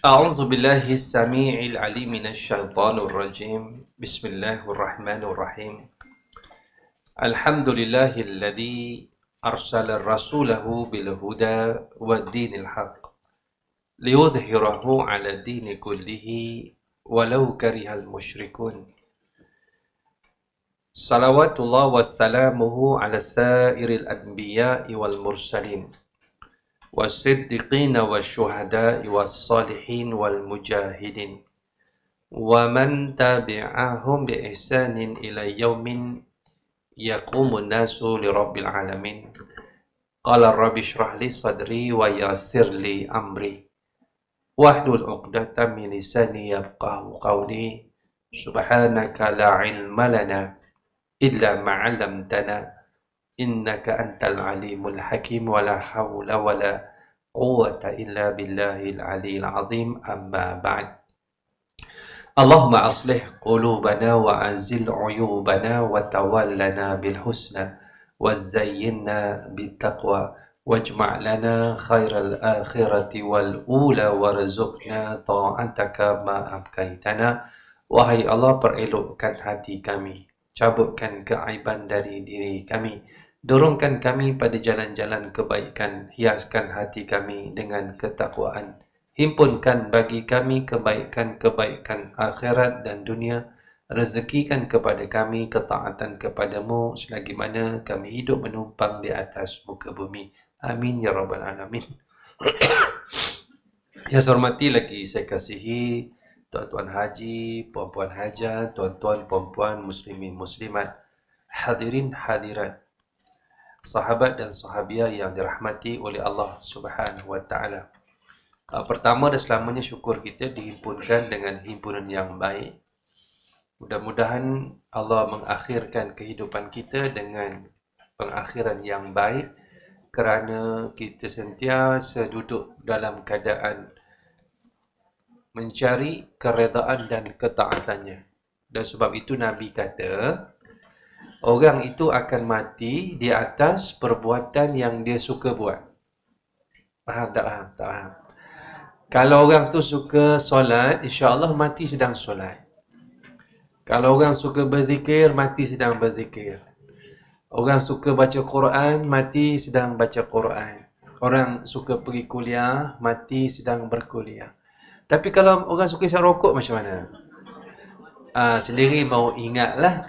أعوذ بالله السميع العليم من الشيطان الرجيم. بسم الله الرحمن الرحيم. الحمد لله الذي أرسل رسوله بالهدى والدين الحق ليظهره على الدين كله ولو كره المشركون. صلوات الله وسلامه على سائر الأنبياء والمرسلين. والصديقين والشهداء والصالحين والمجاهدين ومن تبعهم بإحسان إلى يوم يقوم الناس لرب العالمين. قال الرب اشرح لي صدري ويسر لي أمري. واحلل عقدة من لساني يفقه قولي. سبحانك لا علم لنا إلا ما علمتنا. إنك أنت العليم الحكيم ولا حول ولا قوة إلا بالله العلي العظيم أما بعد اللهم أصلح قلوبنا وأنزل عيوبنا وتولنا بالحسنى وزينا بالتقوى واجمع لنا خير الآخرة والأولى وارزقنا طاعتك ما أبقيتنا Wahai Allah perelokkan hati kami Cabutkan keaiban dari diri kami Dorongkan kami pada jalan-jalan kebaikan Hiaskan hati kami dengan ketakwaan. Himpunkan bagi kami kebaikan-kebaikan akhirat dan dunia. Rezekikan kepada kami ketaatan kepadamu Selagi mana kami hidup menumpang di atas muka bumi. Amin Ya Rabbal Alamin. Yang saya hormati lagi saya kasihi tuan-tuan haji, puan-puan hajat, tuan-tuan, puan-puan, muslimin, muslimat, hadirin, hadirat, sahabat dan sahabiah yang dirahmati oleh Allah Subhanahu wa taala. Pertama dan selamanya syukur kita dihimpunkan dengan himpunan yang baik. Mudah-mudahan Allah mengakhirkan kehidupan kita dengan pengakhiran yang baik kerana kita sentiasa duduk dalam keadaan mencari keredaan dan ketaatannya. Dan sebab itu Nabi kata, orang itu akan mati di atas perbuatan yang dia suka buat. Faham tak faham? Tak faham. Kalau orang tu suka solat, insya-Allah mati sedang solat. Kalau orang suka berzikir, mati sedang berzikir. Orang suka baca Quran, mati sedang baca Quran. Orang suka pergi kuliah, mati sedang berkuliah. Tapi kalau orang suka isap rokok macam mana? Ah, sendiri mau ingatlah.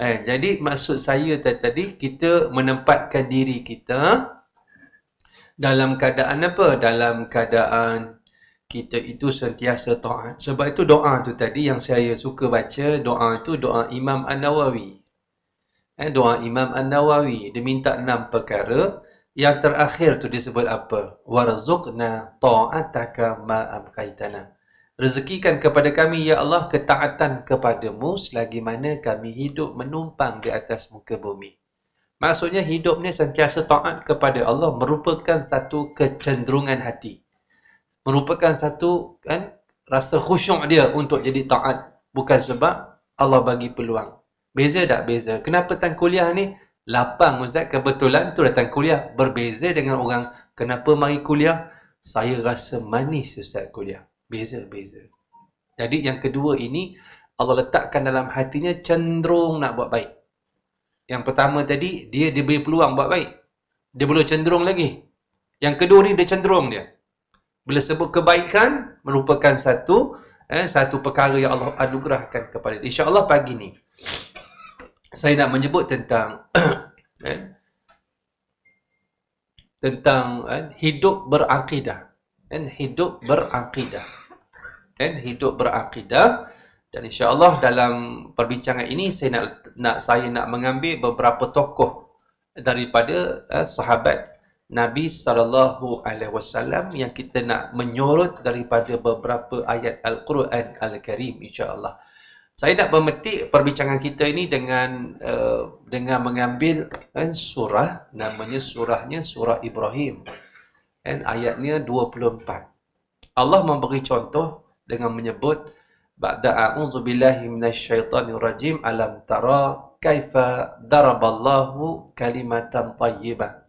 Eh, jadi maksud saya tadi kita menempatkan diri kita dalam keadaan apa? Dalam keadaan kita itu sentiasa taat. Sebab itu doa tu tadi yang saya suka baca, doa itu doa Imam An-Nawawi. Eh, doa Imam An-Nawawi. Dia minta enam perkara. Yang terakhir tu disebut apa? Warzuqna ta'ataka ma'abkaitana. Rezekikan kepada kami, Ya Allah, ketaatan kepadamu selagi mana kami hidup menumpang di atas muka bumi. Maksudnya hidup ni sentiasa taat kepada Allah merupakan satu kecenderungan hati. Merupakan satu kan rasa khusyuk dia untuk jadi taat. Bukan sebab Allah bagi peluang. Beza tak beza? Kenapa tang kuliah ni lapang Ustaz kebetulan tu datang kuliah berbeza dengan orang kenapa mari kuliah saya rasa manis Ustaz kuliah beza-beza jadi yang kedua ini Allah letakkan dalam hatinya cenderung nak buat baik. Yang pertama tadi dia diberi peluang buat baik. Dia belum cenderung lagi. Yang kedua ni dia cenderung dia. Bila sebut kebaikan merupakan satu eh, satu perkara yang Allah anugerahkan kepada dia. insya-Allah pagi ni saya nak menyebut tentang eh, tentang eh, hidup berakidah. Eh, hidup berakidah eh, hidup berakidah dan insya-Allah dalam perbincangan ini saya nak nak saya nak mengambil beberapa tokoh daripada eh, sahabat Nabi sallallahu alaihi wasallam yang kita nak menyorot daripada beberapa ayat al-Quran al-Karim insya-Allah. Saya nak memetik perbincangan kita ini dengan uh, dengan mengambil kan, surah namanya surahnya surah Ibrahim. Dan ayatnya 24. Allah memberi contoh dengan menyebut ba'da a'udzu billahi minasyaitonir rajim alam tara kaifa daraballahu kalimatan thayyibah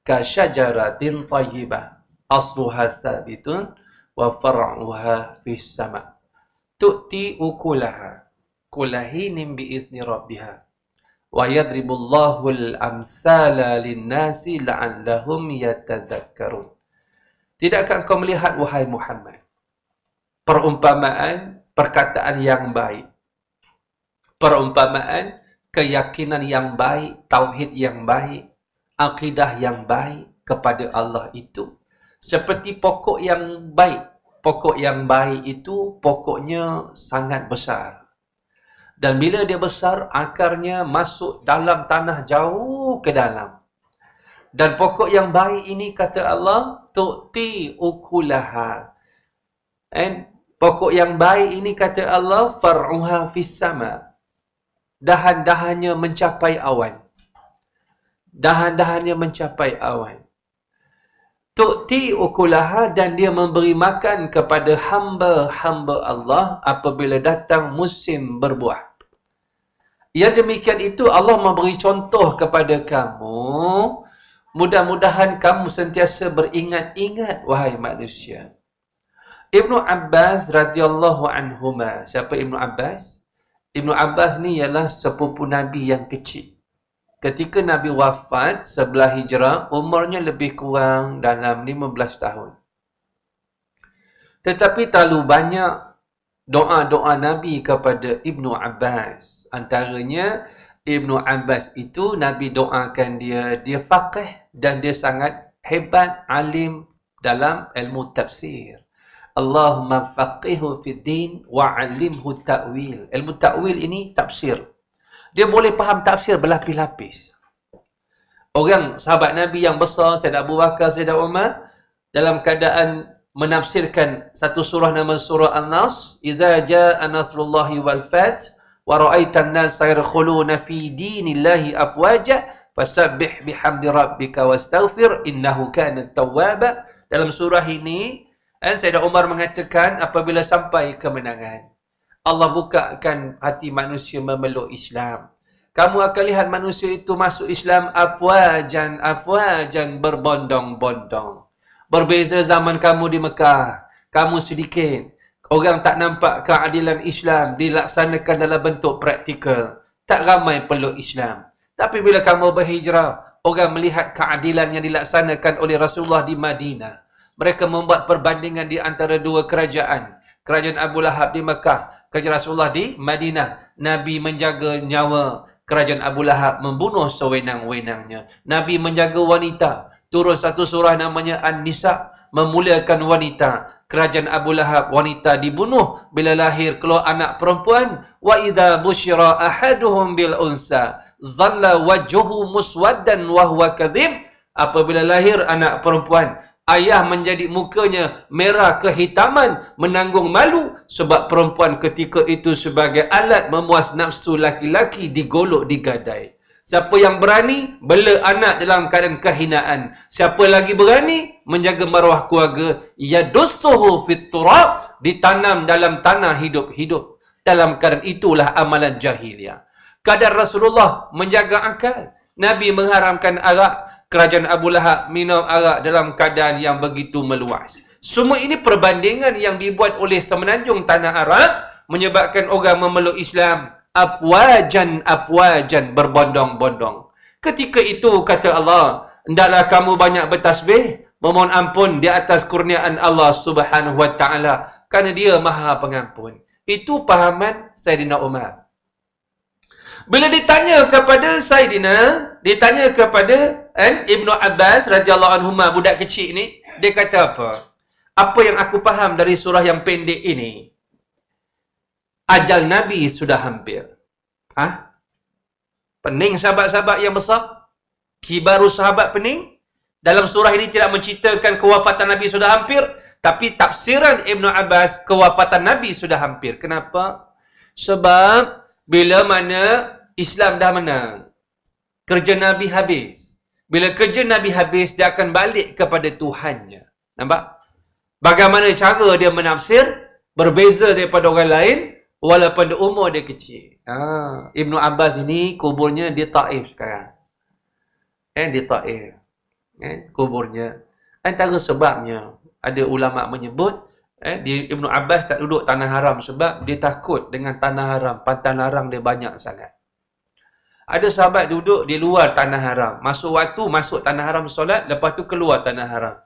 ka syajaratin thayyibah asluha thabitun wa far'uha fis sama. Tu'ti ukulaha kulahinin bi'izni rabbiha. Wa yadribullahu al-amsala lin-nasi la'allahum yatadhakkarun. Tidakkah kau melihat wahai Muhammad perumpamaan perkataan yang baik. Perumpamaan keyakinan yang baik, tauhid yang baik, akidah yang baik kepada Allah itu seperti pokok yang baik. Pokok yang baik itu pokoknya sangat besar. Dan bila dia besar, akarnya masuk dalam tanah jauh ke dalam. Dan pokok yang baik ini kata Allah, tu'ti ukulaha. And pokok yang baik ini kata Allah, far'uha fis sama. Dahan-dahannya mencapai awan. Dahan-dahannya mencapai awan tu'ti ukulaha dan dia memberi makan kepada hamba-hamba Allah apabila datang musim berbuah. Yang demikian itu Allah memberi contoh kepada kamu. Mudah-mudahan kamu sentiasa beringat-ingat wahai manusia. Ibnu Abbas radhiyallahu anhuma. Siapa Ibnu Abbas? Ibnu Abbas ni ialah sepupu Nabi yang kecil ketika Nabi wafat sebelah hijrah, umurnya lebih kurang dalam 15 tahun. Tetapi terlalu banyak doa-doa Nabi kepada Ibnu Abbas. Antaranya, Ibnu Abbas itu Nabi doakan dia, dia faqih dan dia sangat hebat, alim dalam ilmu tafsir. Allahumma faqihu fi din wa alimhu ta'wil. Ilmu ta'wil ini tafsir dia boleh faham tafsir berlapis-lapis. Orang sahabat Nabi yang besar, Sayyidina Abu Bakar, Sayyidina Umar, dalam keadaan menafsirkan satu surah nama surah An-Nas, "Idza jaa nasrullahi wal fath wa ra'aita an-nasa yadkhuluna fi dinillahi afwaja fasabbih bihamdi rabbika wastaghfir innahu kana tawwaba." Dalam surah ini, kan Sayyidina Umar mengatakan apabila sampai kemenangan, Allah bukakan hati manusia memeluk Islam. Kamu akan lihat manusia itu masuk Islam afwajan, afwajan berbondong-bondong. Berbeza zaman kamu di Mekah. Kamu sedikit. Orang tak nampak keadilan Islam dilaksanakan dalam bentuk praktikal. Tak ramai peluk Islam. Tapi bila kamu berhijrah, orang melihat keadilan yang dilaksanakan oleh Rasulullah di Madinah. Mereka membuat perbandingan di antara dua kerajaan. Kerajaan Abu Lahab di Mekah kerajaan Rasulullah di Madinah. Nabi menjaga nyawa kerajaan Abu Lahab membunuh sewenang-wenangnya. Nabi menjaga wanita. Turun satu surah namanya An-Nisa. Memuliakan wanita. Kerajaan Abu Lahab wanita dibunuh bila lahir keluar anak perempuan. Wa idha bushira ahaduhum bil unsa. Zalla wajhuhu muswaddan wa huwa kadhib. Apabila lahir anak perempuan, ayah menjadi mukanya merah kehitaman, menanggung malu sebab perempuan ketika itu sebagai alat memuas nafsu laki-laki digolok digadai. Siapa yang berani bela anak dalam keadaan kehinaan. Siapa lagi berani menjaga maruah keluarga. Yadussuhu fit turab. Ditanam dalam tanah hidup-hidup. Dalam keadaan itulah amalan jahiliah. Kadar Rasulullah menjaga akal. Nabi mengharamkan arak kerajaan Abu Lahab minum arak dalam keadaan yang begitu meluas. Semua ini perbandingan yang dibuat oleh semenanjung tanah Arab menyebabkan orang memeluk Islam afwajan afwajan berbondong-bondong. Ketika itu kata Allah, hendaklah kamu banyak bertasbih, memohon ampun di atas kurniaan Allah Subhanahu wa taala kerana dia Maha Pengampun. Itu pahaman Sayyidina Umar. Bila ditanya kepada Sayyidina, ditanya kepada kan, Ibnu Abbas radhiyallahu anhu budak kecil ni, dia kata apa? Apa yang aku faham dari surah yang pendek ini? Ajal Nabi sudah hampir. Ah? Pening sahabat-sahabat yang besar? Kibaru sahabat pening? Dalam surah ini tidak menceritakan kewafatan Nabi sudah hampir, tapi tafsiran Ibnu Abbas kewafatan Nabi sudah hampir. Kenapa? Sebab bila mana Islam dah menang. Kerja Nabi habis. Bila kerja Nabi habis, dia akan balik kepada Tuhannya. Nampak? Bagaimana cara dia menafsir? Berbeza daripada orang lain. Walaupun dia umur dia kecil. Ha. Ibnu Abbas ini kuburnya di Taif sekarang. Eh, di Taif. Eh, kuburnya. Antara sebabnya, ada ulama menyebut, Eh, di Ibnu Abbas tak duduk tanah haram sebab dia takut dengan tanah haram. Pantai larang dia banyak sangat. Ada sahabat duduk di luar tanah haram. Masuk waktu, masuk tanah haram solat. Lepas tu keluar tanah haram.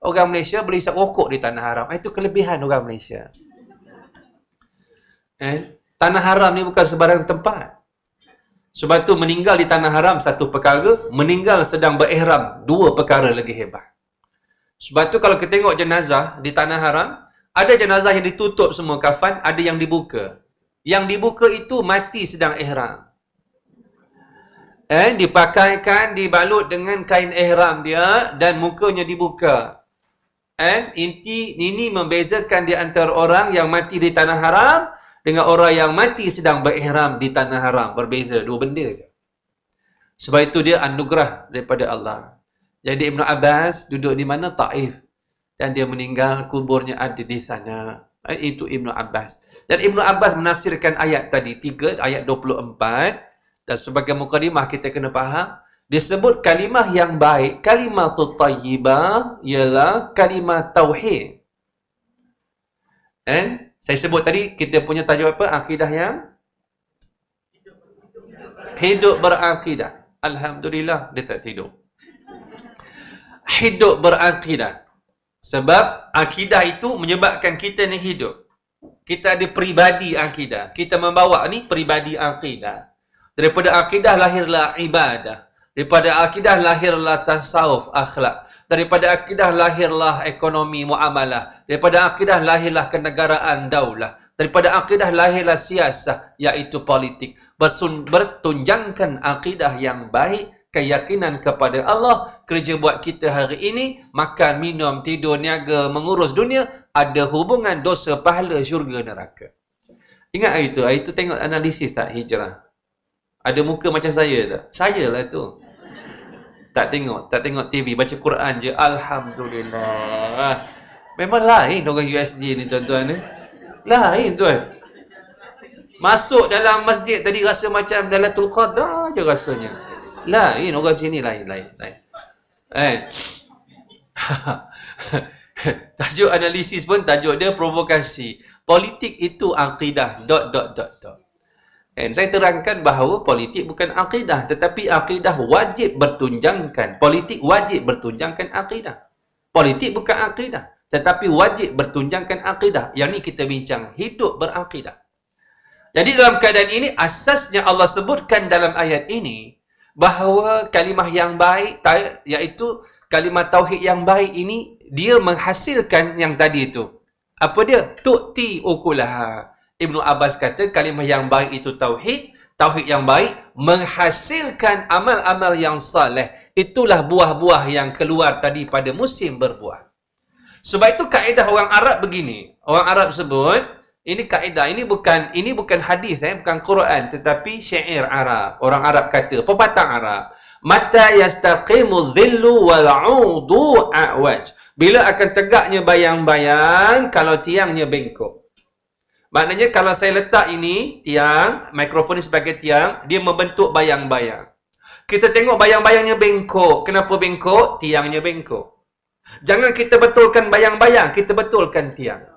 Orang Malaysia boleh isap rokok di tanah haram. Itu kelebihan orang Malaysia. Eh, tanah haram ni bukan sebarang tempat. Sebab tu meninggal di tanah haram satu perkara. Meninggal sedang berihram dua perkara lagi hebat. Sebab tu kalau kita tengok jenazah di tanah haram, ada jenazah yang ditutup semua kafan, ada yang dibuka. Yang dibuka itu mati sedang ihram. Eh, dipakaikan, dibalut dengan kain ihram dia dan mukanya dibuka. Eh, inti ini membezakan di antara orang yang mati di tanah haram dengan orang yang mati sedang berihram di tanah haram. Berbeza, dua benda saja. Sebab itu dia anugerah daripada Allah. Jadi Ibn Abbas duduk di mana? Taif dan dia meninggal kuburnya ada di sana. Eh, itu Ibnu Abbas. Dan Ibnu Abbas menafsirkan ayat tadi 3 ayat 24 dan sebagai mukadimah kita kena faham disebut kalimah yang baik kalimah tayyibah ialah kalimah tauhid. And saya sebut tadi kita punya tajuk apa? Akidah yang? Hidup berakidah. Alhamdulillah dia tak tidur. Hidup berakidah sebab akidah itu menyebabkan kita ni hidup. Kita ada peribadi akidah. Kita membawa ni peribadi akidah. Daripada akidah lahirlah ibadah. Daripada akidah lahirlah tasawuf akhlak. Daripada akidah lahirlah ekonomi muamalah. Daripada akidah lahirlah kenegaraan daulah. Daripada akidah lahirlah siasah iaitu politik. Bertunjangkan akidah yang baik keyakinan kepada Allah, kerja buat kita hari ini, makan, minum, tidur, niaga, mengurus dunia, ada hubungan dosa pahala syurga neraka. Ingat hari itu, hari itu tengok analisis tak hijrah? Ada muka macam saya tak? Saya lah tu. Tak tengok, tak tengok TV, baca Quran je. Alhamdulillah. Memang lain orang USG ni tuan-tuan ni. Lain tuan. Masuk dalam masjid tadi rasa macam dalam tulqadah je rasanya. Lain orang sini lain lain lain. Eh. tajuk analisis pun tajuk dia provokasi. Politik itu akidah dot dot dot dot. And saya terangkan bahawa politik bukan akidah tetapi akidah wajib bertunjangkan. Politik wajib bertunjangkan akidah. Politik bukan akidah tetapi wajib bertunjangkan akidah. Yang ni kita bincang hidup berakidah. Jadi dalam keadaan ini asasnya Allah sebutkan dalam ayat ini bahawa kalimah yang baik iaitu kalimah tauhid yang baik ini dia menghasilkan yang tadi itu. Apa dia? Tu'ti ukulaha. Ibnu Abbas kata kalimah yang baik itu tauhid, tauhid yang baik menghasilkan amal-amal yang saleh. Itulah buah-buah yang keluar tadi pada musim berbuah. Sebab itu kaedah orang Arab begini. Orang Arab sebut ini kaedah, ini bukan ini bukan hadis eh, bukan Quran tetapi syair Arab. Orang Arab kata, pepatah Arab. Mata yastaqimu dhillu wal 'udu a'waj. Bila akan tegaknya bayang-bayang kalau tiangnya bengkok. Maknanya kalau saya letak ini tiang, mikrofon ini sebagai tiang, dia membentuk bayang-bayang. Kita tengok bayang-bayangnya bengkok. Kenapa bengkok? Tiangnya bengkok. Jangan kita betulkan bayang-bayang, kita betulkan tiang.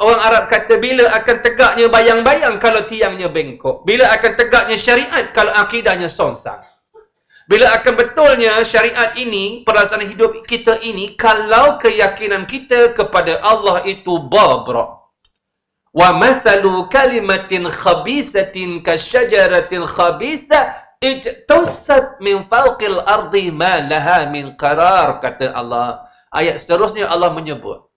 Orang Arab kata bila akan tegaknya bayang-bayang kalau tiangnya bengkok. Bila akan tegaknya syariat kalau akidahnya sonsang. Bila akan betulnya syariat ini, perasaan hidup kita ini, kalau keyakinan kita kepada Allah itu babrak. Wa mathalu kalimatin khabithatin kasyajaratin khabitha ijtusat min fawqil ardi ma laha min qarar. Kata Allah. Ayat seterusnya Allah menyebut.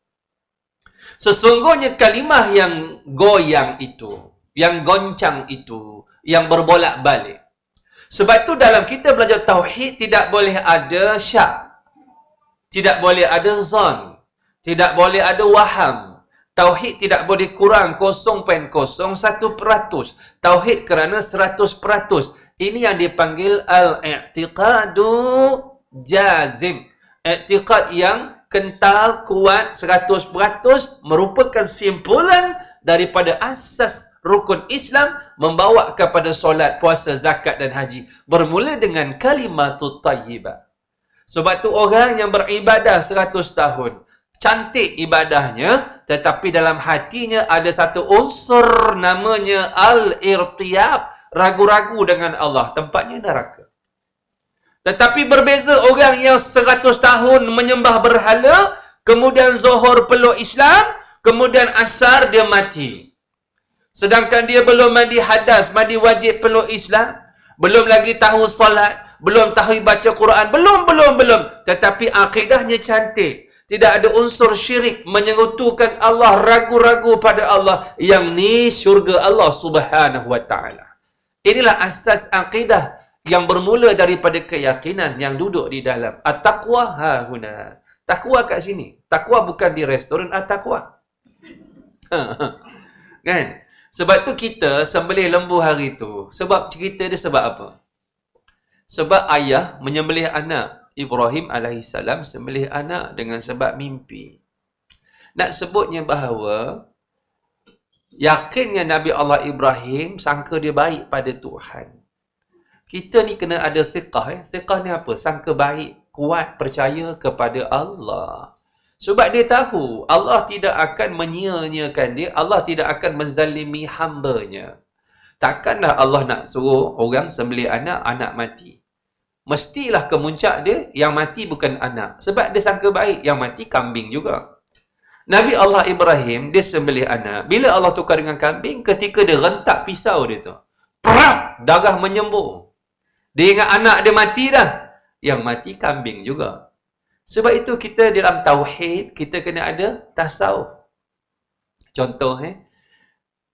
Sesungguhnya kalimah yang goyang itu, yang goncang itu, yang berbolak-balik. Sebab itu dalam kita belajar tauhid tidak boleh ada syak. Tidak boleh ada zon. Tidak boleh ada waham. Tauhid tidak boleh kurang 0.01%. Tauhid kerana 100%. Ini yang dipanggil al-i'tiqadu jazim. I'tiqad yang kental, kuat, 100% merupakan simpulan daripada asas rukun Islam membawa kepada solat, puasa, zakat dan haji. Bermula dengan kalimat tayyibah. Sebab tu orang yang beribadah 100 tahun, cantik ibadahnya tetapi dalam hatinya ada satu unsur namanya al-irtiyab ragu-ragu dengan Allah tempatnya neraka tetapi berbeza orang yang 100 tahun menyembah berhala kemudian zuhur peluk Islam kemudian asar dia mati sedangkan dia belum mandi hadas mandi wajib peluk Islam belum lagi tahu solat belum tahu baca Quran belum belum belum tetapi akidahnya cantik tidak ada unsur syirik menyekutukan Allah, ragu-ragu pada Allah. Yang ni syurga Allah subhanahu wa ta'ala. Inilah asas akidah yang bermula daripada keyakinan yang duduk di dalam. At-taqwa hahuna. Taqwa kat sini. Taqwa bukan di restoran at-taqwa. kan? Sebab tu kita sembelih lembu hari tu. Sebab cerita dia sebab apa? Sebab ayah menyembelih anak. Ibrahim AS sembelih anak dengan sebab mimpi. Nak sebutnya bahawa yakinnya Nabi Allah Ibrahim sangka dia baik pada Tuhan. Kita ni kena ada siqah. Eh? Siqah ni apa? Sangka baik, kuat, percaya kepada Allah. Sebab dia tahu Allah tidak akan menyia-nyiakan dia. Allah tidak akan menzalimi hambanya. Takkanlah Allah nak suruh orang sembelih anak, anak mati mestilah kemuncak dia yang mati bukan anak. Sebab dia sangka baik, yang mati kambing juga. Nabi Allah Ibrahim, dia sembelih anak. Bila Allah tukar dengan kambing, ketika dia rentak pisau dia tu. Perak! Darah menyembur. Dia ingat anak dia mati dah. Yang mati kambing juga. Sebab itu kita dalam tauhid, kita kena ada tasawuf. Contoh eh.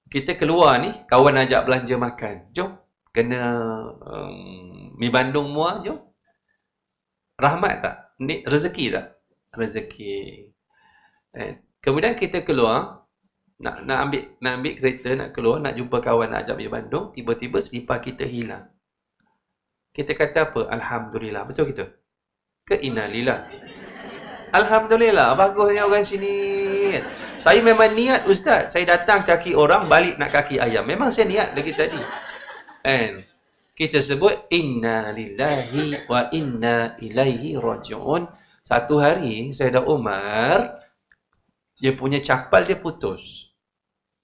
Kita keluar ni, kawan ajak belanja makan. Jom, kena um, mi Bandung muah jom. Rahmat tak? Ni rezeki tak? Rezeki. Eh, kemudian kita keluar nak nak ambil nak ambil kereta nak keluar nak jumpa kawan nak ajak mi Bandung, tiba-tiba selipar kita hilang. Kita kata apa? Alhamdulillah. Betul kita? Ke innalillah? Alhamdulillah. Bagusnya orang sini. Saya memang niat ustaz. Saya datang kaki orang, balik nak kaki ayam. Memang saya niat lagi tadi. And kita sebut inna lillahi wa inna ilaihi rajiun. Satu hari Sayyidah Umar dia punya capal dia putus.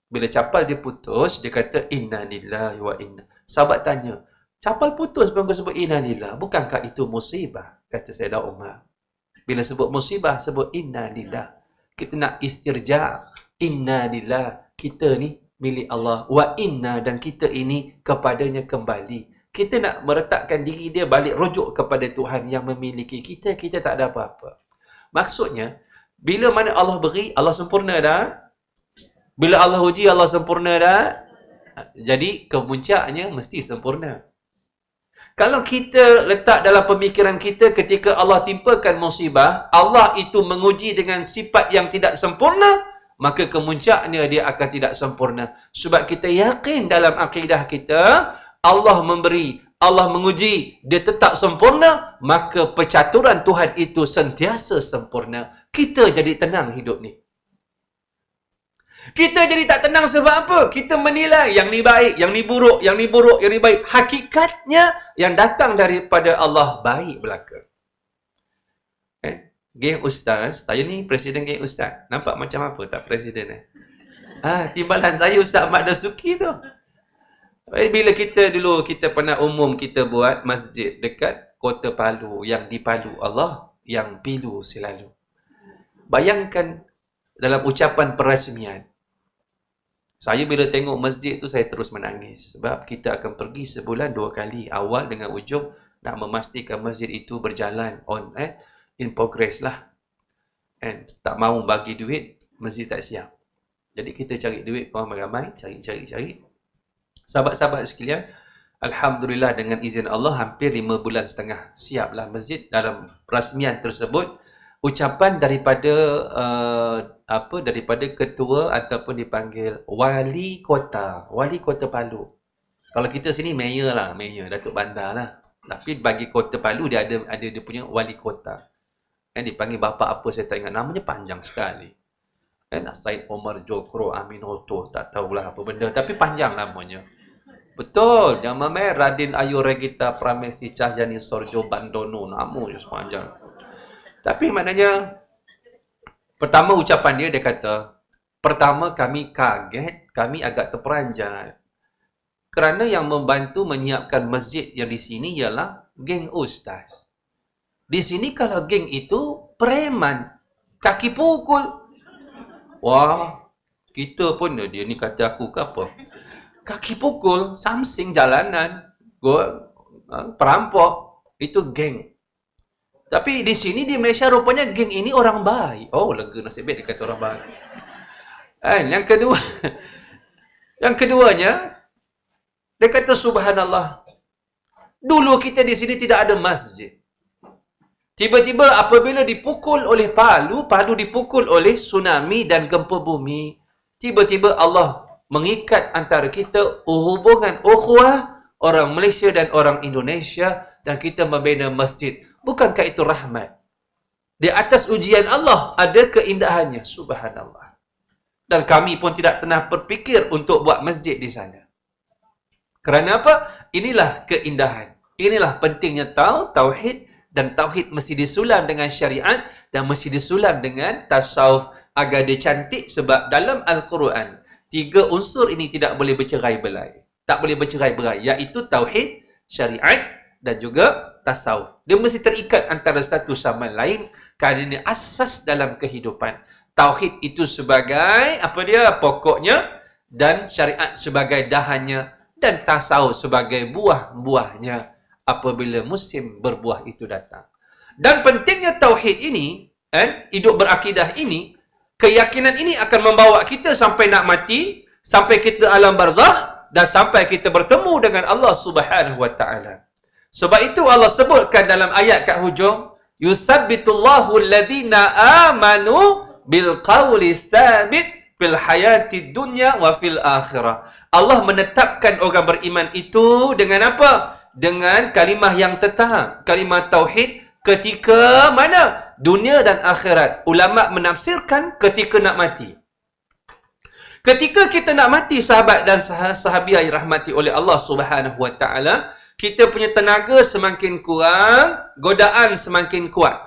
Bila capal dia putus, dia kata inna lillahi wa inna. Sahabat tanya, capal putus pun kau sebut inna lillahi. Bukankah itu musibah? Kata Sayyidah Umar. Bila sebut musibah, sebut inna lillahi. Kita nak istirja. Inna lillahi. Kita ni milik Allah wa inna dan kita ini kepadanya kembali kita nak meletakkan diri dia balik rujuk kepada Tuhan yang memiliki kita kita tak ada apa-apa maksudnya bila mana Allah beri Allah sempurna dah bila Allah uji Allah sempurna dah jadi kemuncaknya mesti sempurna kalau kita letak dalam pemikiran kita ketika Allah timpakan musibah Allah itu menguji dengan sifat yang tidak sempurna maka kemuncaknya dia akan tidak sempurna. Sebab kita yakin dalam akidah kita, Allah memberi, Allah menguji, dia tetap sempurna, maka percaturan Tuhan itu sentiasa sempurna. Kita jadi tenang hidup ni. Kita jadi tak tenang sebab apa? Kita menilai yang ni baik, yang ni buruk, yang ni buruk, yang ni baik. Hakikatnya yang datang daripada Allah baik belaka geng ustaz, saya ni presiden geng ustaz. Nampak macam apa tak presiden eh? Ah, timbalan saya Ustaz Ahmad Dasuki tu. Eh, bila kita dulu kita pernah umum kita buat masjid dekat Kota Palu yang di Palu Allah yang pilu selalu. Bayangkan dalam ucapan perasmian. Saya bila tengok masjid tu saya terus menangis sebab kita akan pergi sebulan dua kali awal dengan ujung nak memastikan masjid itu berjalan on eh in progress lah. And tak mau bagi duit, mesti tak siap. Jadi kita cari duit ramai-ramai, cari-cari-cari. Sahabat-sahabat sekalian, Alhamdulillah dengan izin Allah hampir lima bulan setengah siaplah masjid dalam rasmian tersebut ucapan daripada uh, apa daripada ketua ataupun dipanggil wali kota wali kota Palu. Kalau kita sini mayor lah mayor Datuk Bandar lah. Tapi bagi kota Palu dia ada ada dia punya wali kota. Kan dipanggil bapa apa saya tak ingat. Namanya panjang sekali. Kan Said Omar Jokro Aminoto tak tahulah apa benda. Tapi panjang namanya. Betul, mamai Radin Ayu Regita Pramesi Cahyani Sorjo Bandono. Nama je sepanjang. Tapi maknanya Pertama ucapan dia, dia kata, pertama kami kaget, kami agak terperanjat. Kerana yang membantu menyiapkan masjid yang di sini ialah geng ustaz. Di sini kalau geng itu preman, kaki pukul. Wah, kita pun dia ni kata aku ke apa? Kaki pukul, samsing jalanan, gua ha, perampok, itu geng. Tapi di sini di Malaysia rupanya geng ini orang baik. Oh, lega nasib baik dia kata orang baik. Eh, yang kedua, yang keduanya, dia kata subhanallah. Dulu kita di sini tidak ada masjid. Tiba-tiba apabila dipukul oleh Palu, Palu dipukul oleh tsunami dan gempa bumi. Tiba-tiba Allah mengikat antara kita hubungan ukhuwah orang Malaysia dan orang Indonesia dan kita membina masjid. Bukankah itu rahmat? Di atas ujian Allah ada keindahannya. Subhanallah. Dan kami pun tidak pernah berfikir untuk buat masjid di sana. Kerana apa? Inilah keindahan. Inilah pentingnya tahu tauhid dan tauhid mesti disulam dengan syariat dan mesti disulam dengan tasawuf agar dia cantik sebab dalam al-Quran tiga unsur ini tidak boleh bercerai-berai. Tak boleh bercerai-berai iaitu tauhid, syariat dan juga tasawuf. Dia mesti terikat antara satu sama lain kerana ini asas dalam kehidupan. Tauhid itu sebagai apa dia pokoknya dan syariat sebagai dahannya dan tasawuf sebagai buah-buahnya apabila musim berbuah itu datang. Dan pentingnya tauhid ini, eh, hidup berakidah ini, keyakinan ini akan membawa kita sampai nak mati, sampai kita alam barzah dan sampai kita bertemu dengan Allah Subhanahu wa taala. Sebab itu Allah sebutkan dalam ayat kat hujung, yusabbitullahu alladhina amanu bil qawli thabit fil hayati dunya wa fil akhirah. Allah menetapkan orang beriman itu dengan apa? Dengan kalimah yang tetap, kalimah tauhid ketika mana? Dunia dan akhirat. Ulama menafsirkan ketika nak mati. Ketika kita nak mati sahabat dan sahabiah yang rahmati oleh Allah Subhanahu wa taala, kita punya tenaga semakin kurang, godaan semakin kuat.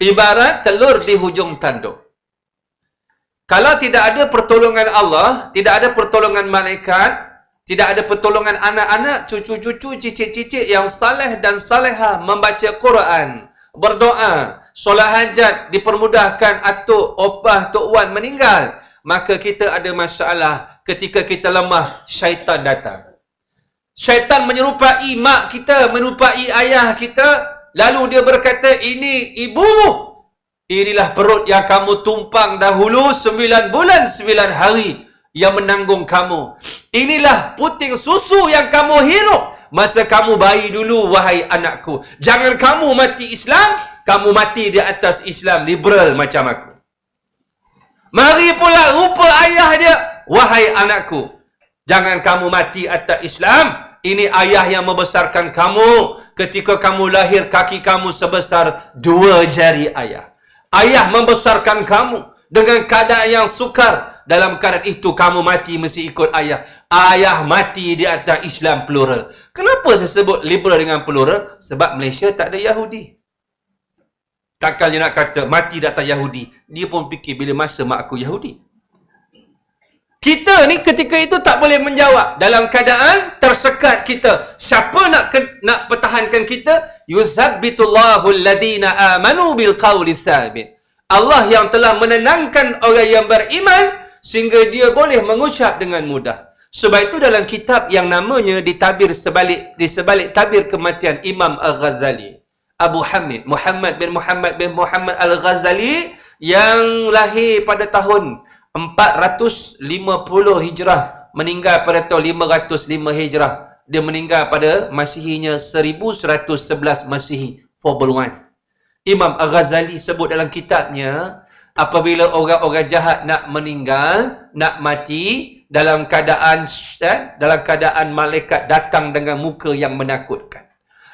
Ibarat telur di hujung tanduk. Kalau tidak ada pertolongan Allah, tidak ada pertolongan malaikat, tidak ada pertolongan anak-anak, cucu-cucu, cicit-cicit yang saleh dan saleha membaca Quran, berdoa, solat hajat, dipermudahkan atuk, opah, tok wan meninggal, maka kita ada masalah ketika kita lemah, syaitan datang. Syaitan menyerupai mak kita, menyerupai ayah kita, lalu dia berkata, ini ibumu, Inilah perut yang kamu tumpang dahulu sembilan bulan sembilan hari yang menanggung kamu. Inilah puting susu yang kamu hirup masa kamu bayi dulu wahai anakku. Jangan kamu mati Islam, kamu mati di atas Islam liberal macam aku. Mari pula rupa ayah dia, wahai anakku. Jangan kamu mati atas Islam. Ini ayah yang membesarkan kamu. Ketika kamu lahir, kaki kamu sebesar dua jari ayah. Ayah membesarkan kamu dengan keadaan yang sukar. Dalam keadaan itu kamu mati mesti ikut ayah. Ayah mati di atas Islam plural. Kenapa saya sebut liberal dengan plural? Sebab Malaysia tak ada Yahudi. Takkan dia nak kata mati di atas Yahudi. Dia pun fikir bila masa mak aku Yahudi. Kita ni ketika itu tak boleh menjawab. Dalam keadaan tersekat kita. Siapa nak nak pertahankan kita? Yuzabbitullahu alladhina amanu bil qawli sabit. Allah yang telah menenangkan orang yang beriman sehingga dia boleh mengucap dengan mudah. Sebab itu dalam kitab yang namanya ditabir sebalik di sebalik tabir kematian Imam Al-Ghazali. Abu Hamid Muhammad bin Muhammad bin Muhammad Al-Ghazali yang lahir pada tahun 450 Hijrah meninggal pada tahun 505 Hijrah. Dia meninggal pada Masihinya 1111 Masihi. Forbuluan. Imam Al-Ghazali sebut dalam kitabnya apabila orang-orang jahat nak meninggal, nak mati dalam keadaan eh, dalam keadaan malaikat datang dengan muka yang menakutkan.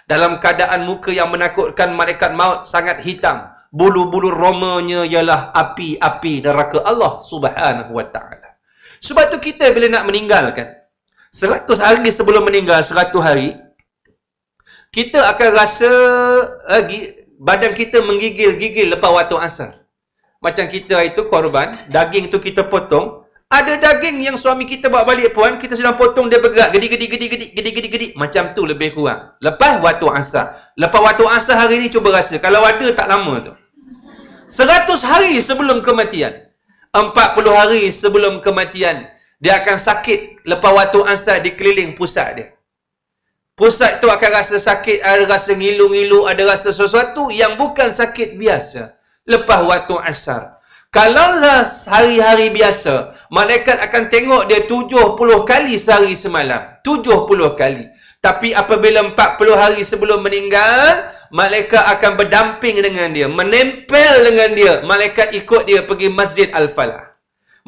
Dalam keadaan muka yang menakutkan malaikat maut sangat hitam bulu-bulu romanya ialah api-api neraka Allah Subhanahu wa taala. Sebab tu kita bila nak meninggalkan 100 hari sebelum meninggal 100 hari kita akan rasa uh, badan kita menggigil-gigil lepas waktu asar. Macam kita itu korban, daging tu kita potong. Ada daging yang suami kita bawa balik puan, kita sedang potong dia bergerak. Gedi, gedi, gedi, gedi, gedi, gedi, gedi. Macam tu lebih kurang. Lepas waktu asar. Lepas waktu asar hari ni cuba rasa. Kalau ada tak lama tu. Seratus hari sebelum kematian. Empat puluh hari sebelum kematian. Dia akan sakit lepas waktu asar di keliling pusat dia. Pusat tu akan rasa sakit, ada rasa ngilu-ngilu, ada rasa sesuatu yang bukan sakit biasa. Lepas waktu asar. Kalau hari-hari biasa, malaikat akan tengok dia 70 kali sehari semalam. 70 kali. Tapi apabila 40 hari sebelum meninggal, malaikat akan berdamping dengan dia. Menempel dengan dia. Malaikat ikut dia pergi Masjid Al-Falah.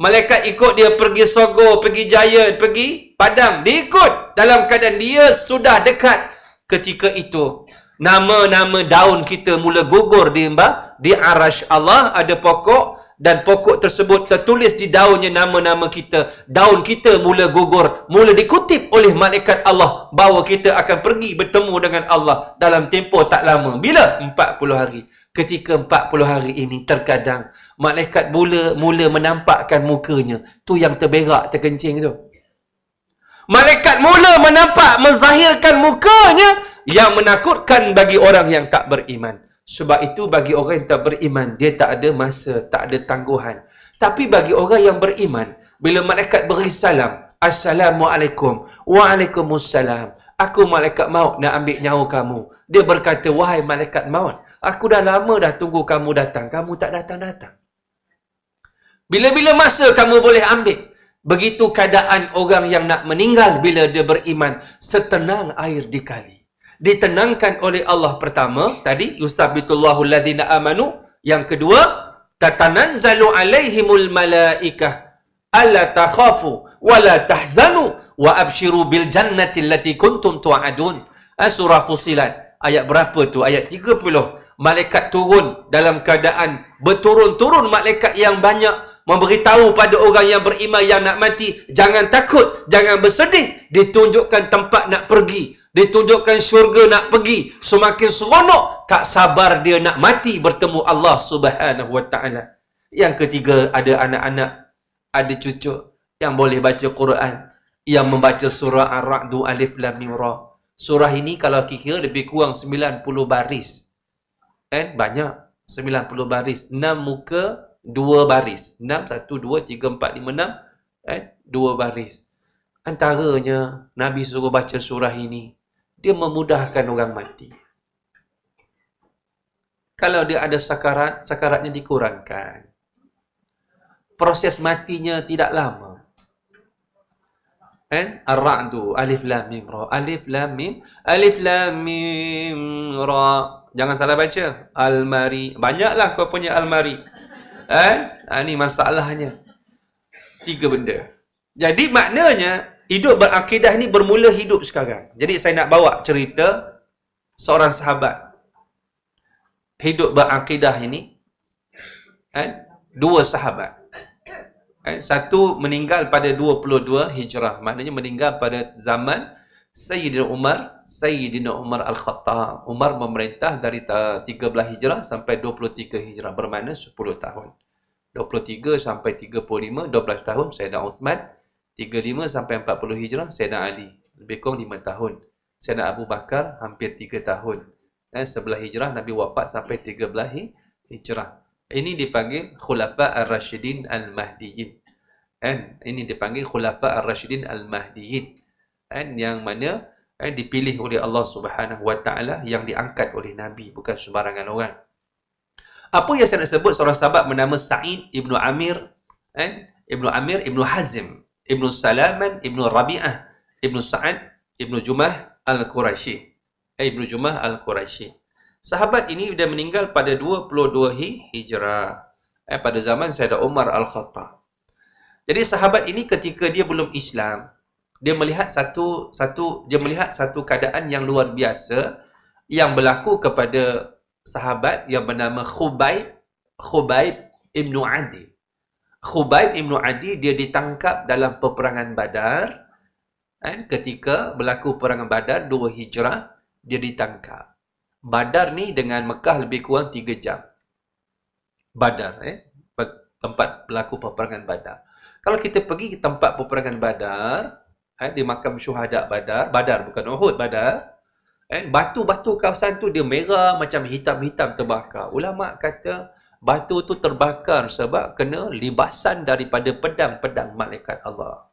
Malaikat ikut dia pergi Sogo, pergi Jaya, pergi Padang. Dia ikut dalam keadaan dia sudah dekat. Ketika itu, nama-nama daun kita mula gugur di mbak. Di arash Allah ada pokok dan pokok tersebut tertulis di daunnya nama-nama kita. Daun kita mula gugur, mula dikutip oleh malaikat Allah bahawa kita akan pergi bertemu dengan Allah dalam tempoh tak lama. Bila? 40 hari. Ketika 40 hari ini terkadang malaikat mula mula menampakkan mukanya. Tu yang terberak terkencing tu. Malaikat mula menampak menzahirkan mukanya yang menakutkan bagi orang yang tak beriman. Sebab itu bagi orang yang tak beriman, dia tak ada masa, tak ada tangguhan. Tapi bagi orang yang beriman, bila malaikat beri salam, Assalamualaikum, Waalaikumsalam. Aku malaikat maut nak ambil nyawa kamu. Dia berkata, wahai malaikat maut, aku dah lama dah tunggu kamu datang. Kamu tak datang-datang. Bila-bila masa kamu boleh ambil? Begitu keadaan orang yang nak meninggal bila dia beriman, setenang air dikali ditenangkan oleh Allah pertama tadi yusabitullahu alladhina amanu. Yang kedua tatanazzalu alaihimul malaikah. Alla takhafu wala tahzanu wa abshiru bil jannati allati kuntum tu'adun. Ah, surah fusilat ayat berapa tu? Ayat 30 malaikat turun dalam keadaan berturun-turun. Malaikat yang banyak memberitahu pada orang yang beriman yang nak mati jangan takut jangan bersedih. Ditunjukkan tempat nak pergi ditunjukkan syurga nak pergi. Semakin seronok tak sabar dia nak mati bertemu Allah Subhanahu wa taala. Yang ketiga ada anak-anak ada cucu yang boleh baca Quran yang membaca surah Ar-Ra'd Alif Lam Mim Ra. Surah ini kalau kira lebih kurang 90 baris. Kan banyak. 90 baris. 6 muka 2 baris. 6 1 2 3 4 5 6 kan 2 baris. Antaranya Nabi suruh baca surah ini dia memudahkan orang mati. Kalau dia ada sakarat, sakaratnya dikurangkan. Proses matinya tidak lama. Eh? Ar-Ra'du, Alif Lam Mim Ra. Alif Lam Mim, Alif Lam Mim Ra. Jangan salah baca. Al-Mari. Banyaklah kau punya Al-Mari. Eh? Ini ha, masalahnya. Tiga benda. Jadi maknanya Hidup berakidah ni bermula hidup sekarang. Jadi saya nak bawa cerita seorang sahabat. Hidup berakidah ini. Eh, dua sahabat. Eh, satu meninggal pada 22 hijrah. Maknanya meninggal pada zaman Sayyidina Umar. Sayyidina Umar Al-Khattab. Umar memerintah dari 13 hijrah sampai 23 hijrah. Bermakna 10 tahun. 23 sampai 35, 12 tahun Sayyidina Uthman. 35 sampai 40 hijrah Sayyidina Ali. Lebih kurang 5 tahun. Sayyidina Abu Bakar hampir 3 tahun. Dan sebelah hijrah Nabi wafat sampai 13 hijrah. Ini dipanggil Khulafa Ar-Rashidin Al-Mahdiyin kan ini dipanggil Khulafa Ar-Rashidin Al-Mahdiyin kan yang mana kan dipilih oleh Allah Subhanahu Wa Taala yang diangkat oleh Nabi bukan sembarangan orang. Apa yang saya nak sebut seorang sahabat bernama Sa'id Ibnu Amir kan Ibnu Amir Ibnu Hazim Ibnu Salaman, Ibnu Rabi'ah, Ibnu Sa'ad, Ibnu Jumah Al-Quraisy. Eh, Ibnu Jumah Al-Quraisy. Sahabat ini sudah meninggal pada 22 Hijrah. Eh, pada zaman Sayyidina Umar Al-Khattab. Jadi sahabat ini ketika dia belum Islam, dia melihat satu satu dia melihat satu keadaan yang luar biasa yang berlaku kepada sahabat yang bernama Khubaib Khubaib Ibnu Adi. Khubaib Ibn Adi dia ditangkap dalam peperangan Badar. Kan? Ketika berlaku peperangan Badar, dua hijrah, dia ditangkap. Badar ni dengan Mekah lebih kurang tiga jam. Badar. Eh? tempat berlaku peperangan Badar. Kalau kita pergi ke tempat peperangan Badar, eh, di makam syuhada Badar, Badar bukan Uhud, Badar, eh, batu-batu kawasan tu dia merah macam hitam-hitam terbakar. Ulama kata batu tu terbakar sebab kena libasan daripada pedang-pedang malaikat Allah.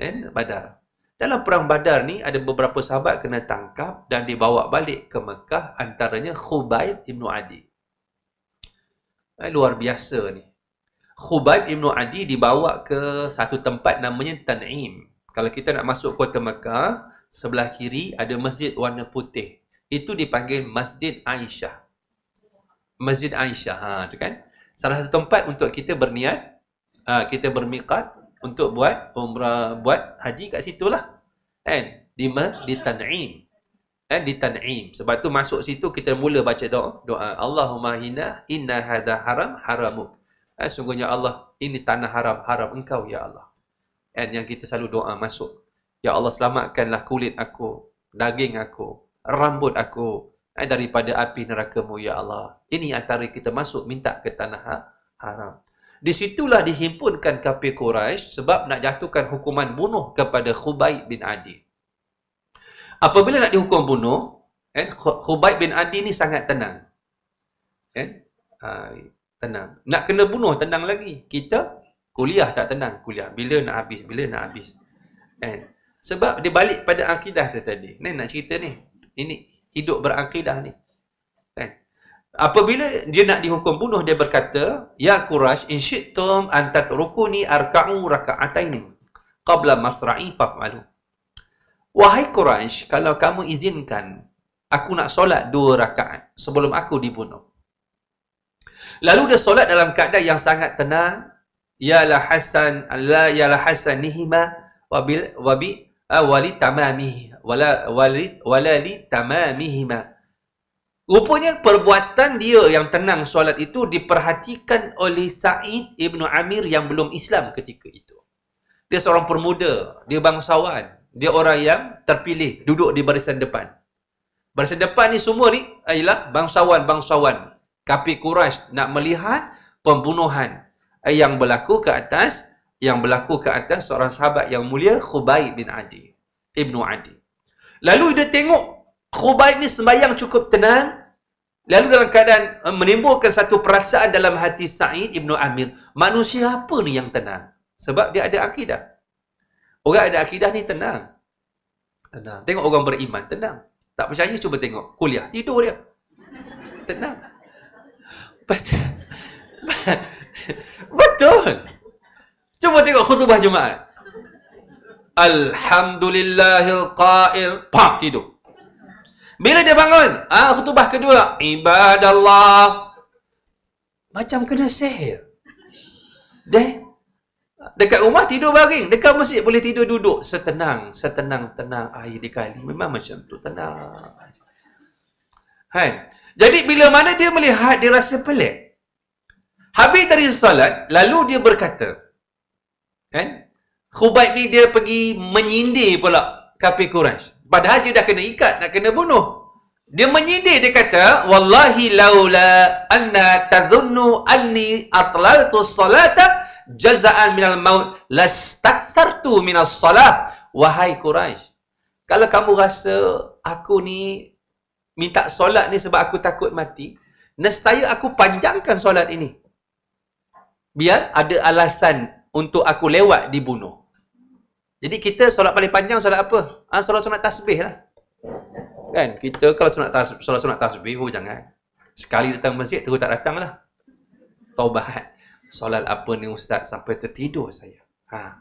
Eh, Badar. Dalam perang Badar ni ada beberapa sahabat kena tangkap dan dibawa balik ke Mekah antaranya Khubaib Ibn Adi. Eh, luar biasa ni. Khubaib Ibn Adi dibawa ke satu tempat namanya Tan'im. Kalau kita nak masuk kota Mekah, sebelah kiri ada masjid warna putih. Itu dipanggil Masjid Aisyah. Masjid Aisyah. Ha, tu kan? Salah satu tempat untuk kita berniat, ha, kita bermiqat, untuk buat umrah buat haji kat situ lah kan? Di di tan'im kan? Di tan'im. Sebab tu masuk situ kita mula baca doa doa Allahumma inna inna hadha haram haramuk. Kan sungguhnya Allah ini tanah haram haram engkau ya Allah. Kan? Yang kita selalu doa masuk. Ya Allah selamatkanlah kulit aku daging aku rambut aku daripada api neraka-Mu ya Allah ini antara kita masuk minta ke tanah ha, haram di situlah dihimpunkan kafir Quraisy sebab nak jatuhkan hukuman bunuh kepada Khubaib bin Adi. Apabila nak dihukum bunuh, eh, Khubaib bin Adi ni sangat tenang. Eh, tenang. Nak kena bunuh, tenang lagi. Kita kuliah tak tenang. Kuliah. Bila nak habis? Bila nak habis? Eh, sebab dia balik pada akidah tu tadi. Ni nak cerita ni. Ini hidup berakidah ni. Apabila dia nak dihukum bunuh, dia berkata, Ya Qurash, in syi'tum antat rukuni arka'u raka'ataini qabla masra'i faf'alu. Wahai Qurash, kalau kamu izinkan, aku nak solat dua rakaat sebelum aku dibunuh. Lalu dia solat dalam keadaan yang sangat tenang. Ya la hasan, la ya la hasan nihima, wabil, wabi, uh, wali tamamihi, wala, wali, wala li tamamihima. Rupanya perbuatan dia yang tenang solat itu diperhatikan oleh Sa'id Ibn Amir yang belum Islam ketika itu. Dia seorang permuda, dia bangsawan, dia orang yang terpilih duduk di barisan depan. Barisan depan ni semua ni ialah bangsawan-bangsawan. Kapi Quraisy nak melihat pembunuhan yang berlaku ke atas yang berlaku ke atas seorang sahabat yang mulia Khubaib bin Adi. Ibnu Adi. Lalu dia tengok Khubaib ni sembahyang cukup tenang Lalu dalam keadaan eh, menimbulkan satu perasaan dalam hati Sa'id Ibn Amir. Manusia apa ni yang tenang? Sebab dia ada akidah. Orang ada akidah ni tenang. Tenang. Tengok orang beriman. Tenang. Tak percaya cuba tengok. Kuliah. Tidur dia. Tenang. Betul. Betul. Cuba tengok khutubah Jumaat. Alhamdulillahil qail. Pam, tidur. Bila dia bangun, ah khutbah kedua, ibadallah. Macam kena sihir. Deh. Dekat rumah tidur baring, dekat masjid boleh tidur duduk setenang, setenang-tenang air di kali. Memang macam tu, tenang. Hai. Jadi bila mana dia melihat dia rasa pelik. Habis dari salat, lalu dia berkata, kan? Khubaib ni dia pergi menyindir pula kafir Quraisy. Padahal dia dah kena ikat, nak kena bunuh. Dia menyindir, dia kata, Wallahi laula anna tadhunnu anni atlaltu salata jaza'an minal maut lastaksartu minas salat. Wahai Quraisy, kalau kamu rasa aku ni minta solat ni sebab aku takut mati, nescaya aku panjangkan solat ini. Biar ada alasan untuk aku lewat dibunuh. Jadi kita solat paling panjang solat apa? Ha, solat sunat tasbih lah. Kan? Kita kalau sunat tasbih, solat sunat tasbih, oh jangan. Sekali datang masjid terus tak datang lah. Taubat. Solat apa ni ustaz sampai tertidur saya. Ha.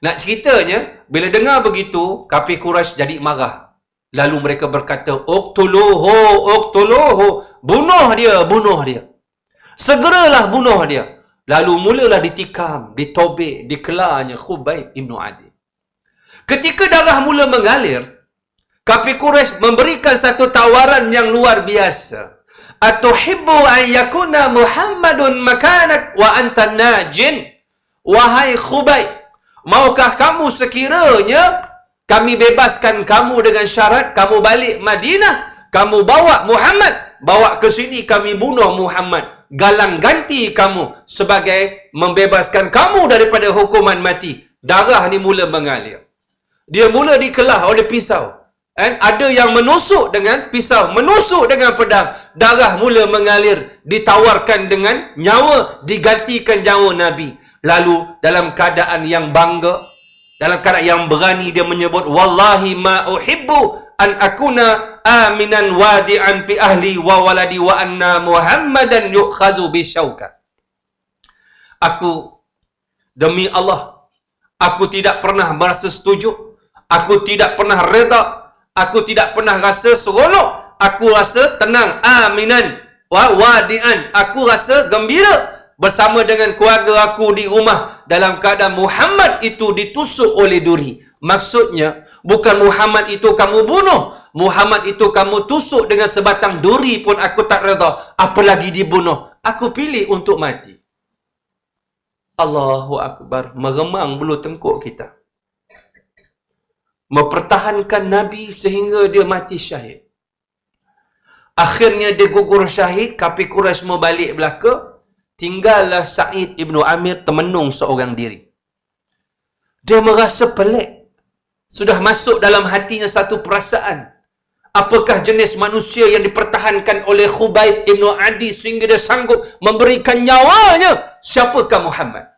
Nak ceritanya, bila dengar begitu, kafir Quraisy jadi marah. Lalu mereka berkata, Uqtuluhu, Uqtuluhu. Bunuh dia, bunuh dia. Segeralah bunuh dia. Lalu mulalah ditikam, ditobek, dikelarnya Khubaib Ibn Adi. Ketika darah mula mengalir, kafir Quraisy memberikan satu tawaran yang luar biasa. Atuhibbu an yakuna Muhammadun makanak wa anta najin? Wahai Khubayb, maukah kamu sekiranya kami bebaskan kamu dengan syarat kamu balik Madinah, kamu bawa Muhammad, bawa ke sini kami bunuh Muhammad. galang ganti kamu sebagai membebaskan kamu daripada hukuman mati. Darah ni mula mengalir. Dia mula dikelah oleh pisau. And ada yang menusuk dengan pisau, menusuk dengan pedang. Darah mula mengalir, ditawarkan dengan nyawa, digantikan nyawa Nabi. Lalu dalam keadaan yang bangga, dalam keadaan yang berani dia menyebut wallahi ma uhibbu an akuna aminan wadi'an fi ahli wa waladi wa anna muhammadan yu'khazu bi syauka. Aku demi Allah aku tidak pernah merasa setuju, aku tidak pernah reda, aku tidak pernah rasa seronok, aku rasa tenang, aminan wa wadi'an, aku rasa gembira bersama dengan keluarga aku di rumah dalam keadaan Muhammad itu ditusuk oleh duri. Maksudnya, bukan Muhammad itu kamu bunuh. Muhammad itu kamu tusuk dengan sebatang duri pun aku tak reda. Apalagi dibunuh. Aku pilih untuk mati. Allahu Akbar. Meremang bulu tengkuk kita. Mempertahankan Nabi sehingga dia mati syahid. Akhirnya dia gugur syahid. Kapi Quraisy mau balik belakang tinggallah Sa'id ibnu Amir temenung seorang diri. Dia merasa pelik. Sudah masuk dalam hatinya satu perasaan. Apakah jenis manusia yang dipertahankan oleh Khubaib ibnu Adi sehingga dia sanggup memberikan nyawanya? Siapakah Muhammad?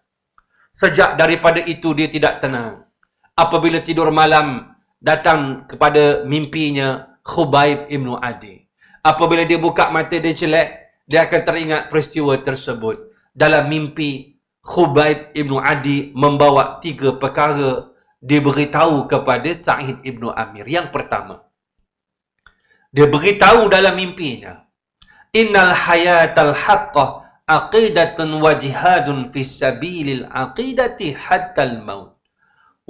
Sejak daripada itu dia tidak tenang. Apabila tidur malam datang kepada mimpinya Khubaib ibnu Adi. Apabila dia buka mata dia celak, dia akan teringat peristiwa tersebut. Dalam mimpi, Khubaib Ibn Adi membawa tiga perkara dia beritahu kepada Sa'id Ibn Amir. Yang pertama, dia beritahu dalam mimpinya, Innal hayatal haqqah aqidatun wa jihadun fi sabilil aqidati hatta al-maut.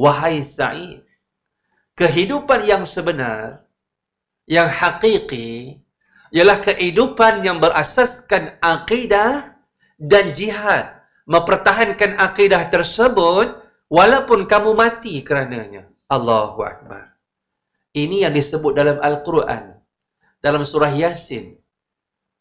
Wahai Sa'id, kehidupan yang sebenar, yang hakiki, ialah kehidupan yang berasaskan akidah dan jihad. Mempertahankan akidah tersebut walaupun kamu mati kerananya. Allahu Akbar. Ini yang disebut dalam Al-Quran. Dalam surah Yasin.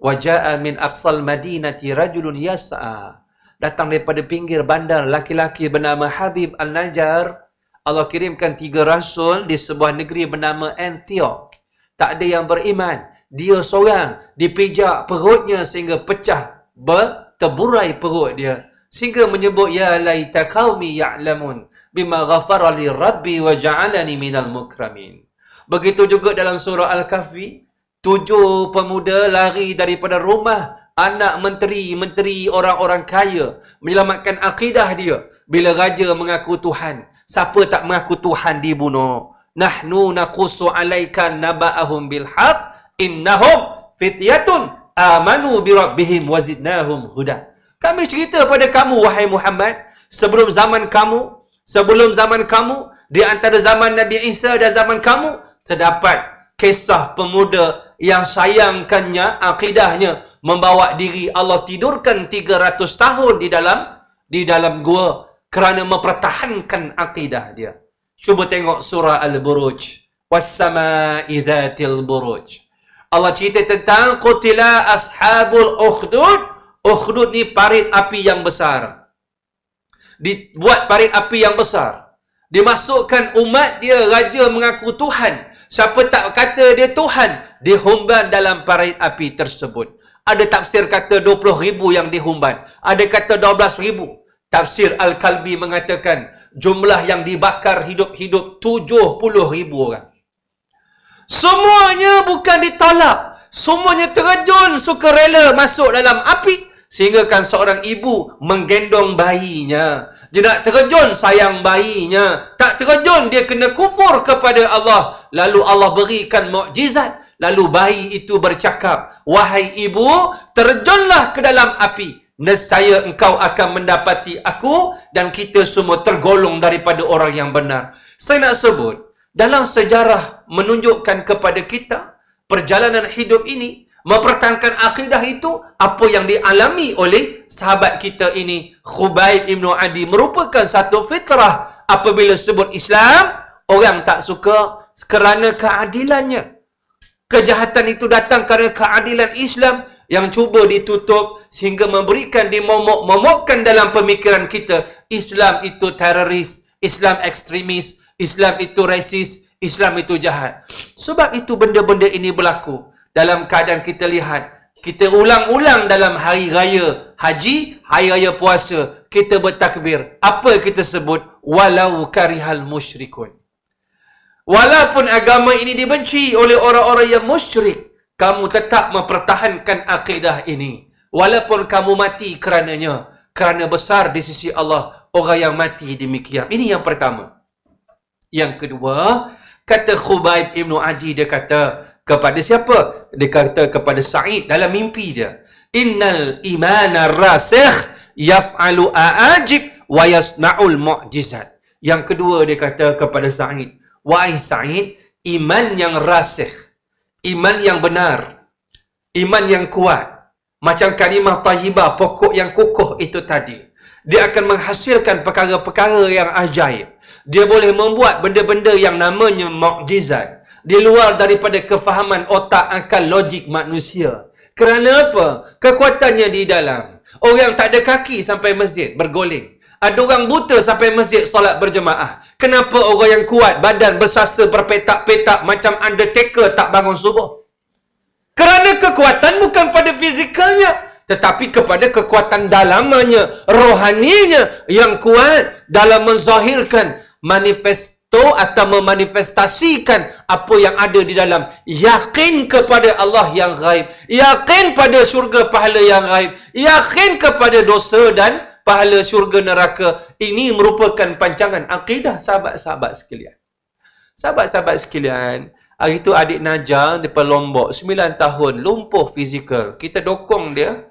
Waja'a min aqsal madinati rajulun yas'a. Datang daripada pinggir bandar laki-laki bernama Habib Al-Najar. Allah kirimkan tiga rasul di sebuah negeri bernama Antioch. Tak ada yang beriman. Dia seorang dipijak perutnya sehingga pecah berteburai perut dia. Sehingga menyebut ya laita qaumi ya'lamun bima ghafara li rabbi wa ja'alani minal mukramin. Begitu juga dalam surah al-kahfi tujuh pemuda lari daripada rumah anak menteri-menteri orang-orang kaya menyelamatkan akidah dia bila raja mengaku Tuhan siapa tak mengaku Tuhan dibunuh nahnu naqussu alaika naba'ahum bil haqq innahum fityatun amanu bi rabbihim wazidnahum huda. Kami cerita pada kamu wahai Muhammad, sebelum zaman kamu, sebelum zaman kamu, di antara zaman Nabi Isa dan zaman kamu terdapat kisah pemuda yang sayangkannya akidahnya membawa diri Allah tidurkan 300 tahun di dalam di dalam gua kerana mempertahankan akidah dia. Cuba tengok surah Al-Buruj. Was-sama'i dhatil buruj. Allah cerita tentang qutila ashabul ukhdud. Ukhdud ni parit api yang besar. Dibuat parit api yang besar. Dimasukkan umat dia, raja mengaku Tuhan. Siapa tak kata dia Tuhan, dihumban dalam parit api tersebut. Ada tafsir kata 20 ribu yang dihumban. Ada kata 12 ribu. Tafsir Al-Kalbi mengatakan jumlah yang dibakar hidup-hidup 70 ribu orang. Semuanya bukan ditolak. Semuanya terjun suka rela masuk dalam api. Sehingga kan seorang ibu menggendong bayinya. Dia nak terjun sayang bayinya. Tak terjun dia kena kufur kepada Allah. Lalu Allah berikan mukjizat. Lalu bayi itu bercakap. Wahai ibu, terjunlah ke dalam api. Nescaya engkau akan mendapati aku dan kita semua tergolong daripada orang yang benar. Saya nak sebut, dalam sejarah menunjukkan kepada kita perjalanan hidup ini mempertahankan akidah itu apa yang dialami oleh sahabat kita ini Khubaib Ibn Adi merupakan satu fitrah apabila sebut Islam orang tak suka kerana keadilannya kejahatan itu datang kerana keadilan Islam yang cuba ditutup sehingga memberikan dimomok-momokkan dalam pemikiran kita Islam itu teroris, Islam ekstremis, Islam itu rasis, Islam itu jahat. Sebab itu benda-benda ini berlaku dalam keadaan kita lihat kita ulang-ulang dalam hari raya haji, hari raya puasa, kita bertakbir. Apa kita sebut? Walau karihal musyrikun. Walaupun agama ini dibenci oleh orang-orang yang musyrik, kamu tetap mempertahankan akidah ini. Walaupun kamu mati kerananya. Kerana besar di sisi Allah orang yang mati demikian. Ini yang pertama. Yang kedua, kata Khubaib Ibn Adi dia kata, kepada siapa? Dia kata kepada Sa'id dalam mimpi dia. Innal imana rasikh yaf'alu a'ajib wa yasna'ul mu'jizat. Yang kedua dia kata kepada Sa'id. Wahai Sa'id, iman yang rasikh. Iman yang benar. Iman yang kuat. Macam kalimah tayyibah, pokok yang kukuh itu tadi. Dia akan menghasilkan perkara-perkara yang ajaib. Dia boleh membuat benda-benda yang namanya mu'jizat di luar daripada kefahaman otak akal logik manusia. Kerana apa? Kekuatannya di dalam. Orang tak ada kaki sampai masjid bergoleng. Ada orang buta sampai masjid solat berjemaah. Kenapa orang yang kuat badan bersasa berpetak-petak macam undertaker tak bangun subuh? Kerana kekuatan bukan pada fizikalnya. Tetapi kepada kekuatan dalamnya, rohaninya yang kuat dalam menzahirkan manifest tu atau memanifestasikan apa yang ada di dalam yakin kepada Allah yang gaib yakin pada syurga pahala yang gaib yakin kepada dosa dan pahala syurga neraka ini merupakan pancangan akidah sahabat-sahabat sekalian sahabat-sahabat sekalian hari itu adik Najah di Lombok 9 tahun lumpuh fizikal kita dokong dia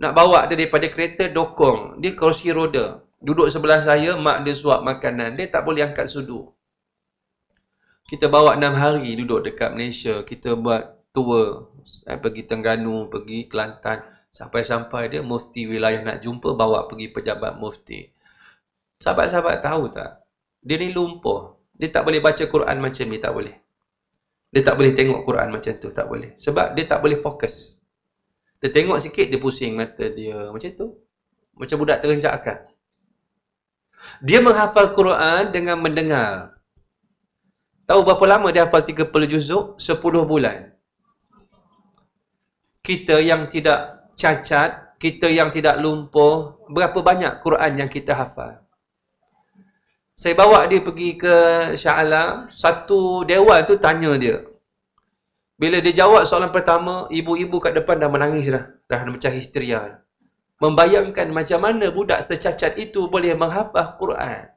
nak bawa dia daripada kereta dokong dia kerusi roda duduk sebelah saya mak dia suap makanan dia tak boleh angkat sudu kita bawa enam hari duduk dekat Malaysia. Kita buat tour. Saya pergi Tengganu, pergi Kelantan. Sampai-sampai dia mufti wilayah nak jumpa, bawa pergi pejabat mufti. Sahabat-sahabat tahu tak? Dia ni lumpuh. Dia tak boleh baca Quran macam ni, tak boleh. Dia tak boleh tengok Quran macam tu, tak boleh. Sebab dia tak boleh fokus. Dia tengok sikit, dia pusing mata dia. Macam tu. Macam budak terenjak akal. Dia menghafal Quran dengan mendengar. Tahu berapa lama dia hafal 30 juzuk? 10 bulan. Kita yang tidak cacat, kita yang tidak lumpuh, berapa banyak Quran yang kita hafal? Saya bawa dia pergi ke Shah Alam, satu dewan tu tanya dia. Bila dia jawab soalan pertama, ibu-ibu kat depan dah menangis dah. Dah macam histeria. Membayangkan macam mana budak secacat itu boleh menghafal Quran.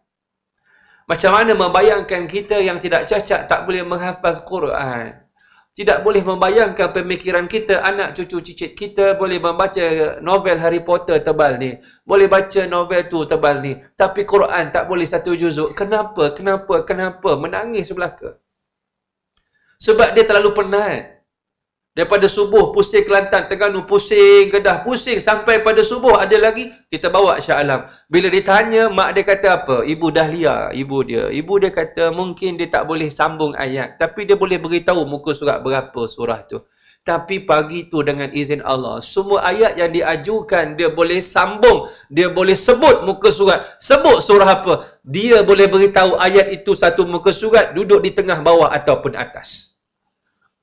Macam mana membayangkan kita yang tidak cacat tak boleh menghafaz Quran. Tidak boleh membayangkan pemikiran kita, anak cucu cicit kita boleh membaca novel Harry Potter tebal ni. Boleh baca novel tu tebal ni. Tapi Quran tak boleh satu juzuk. Kenapa? Kenapa? Kenapa? Menangis belaka. Sebab dia terlalu penat. Daripada subuh pusing Kelantan, Terengganu pusing, Kedah pusing sampai pada subuh ada lagi kita bawa Syah Alam. Bila ditanya mak dia kata apa? Ibu Dahlia, ibu dia. Ibu dia kata mungkin dia tak boleh sambung ayat, tapi dia boleh beritahu muka surat berapa surah tu. Tapi pagi tu dengan izin Allah, semua ayat yang diajukan dia boleh sambung, dia boleh sebut muka surat. Sebut surah apa? Dia boleh beritahu ayat itu satu muka surat duduk di tengah bawah ataupun atas.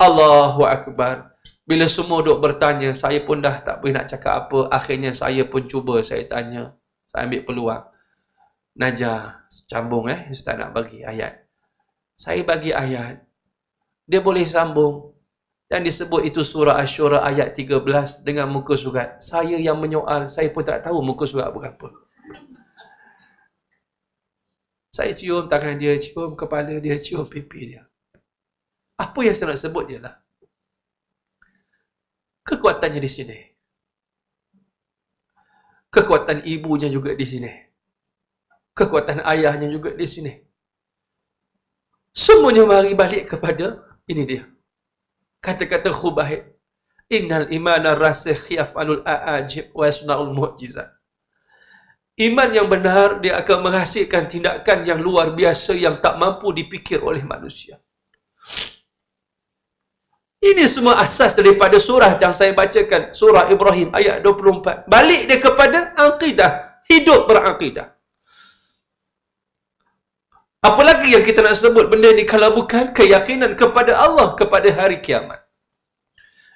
Allahu Akbar. Bila semua duk bertanya, saya pun dah tak boleh nak cakap apa. Akhirnya saya pun cuba, saya tanya. Saya ambil peluang. Najah, cambung eh, Ustaz nak bagi ayat. Saya bagi ayat. Dia boleh sambung. Dan disebut itu surah Ashura ayat 13 dengan muka surat. Saya yang menyoal, saya pun tak tahu muka surat berapa. Saya cium tangan dia, cium kepala dia, cium pipi dia. Apa yang saya nak sebut ialah kekuatannya di sini. Kekuatan ibunya juga di sini. Kekuatan ayahnya juga di sini. Semuanya mari balik kepada ini dia. Kata-kata Khubaib. Innal imana rasikh yaf'alul a'ajib wa yasna'ul mu'jizat. Iman yang benar, dia akan menghasilkan tindakan yang luar biasa yang tak mampu dipikir oleh manusia. Ini semua asas daripada surah yang saya bacakan. Surah Ibrahim ayat 24. Balik dia kepada akidah. Hidup berakidah. Apa lagi yang kita nak sebut benda ni kalau bukan keyakinan kepada Allah kepada hari kiamat.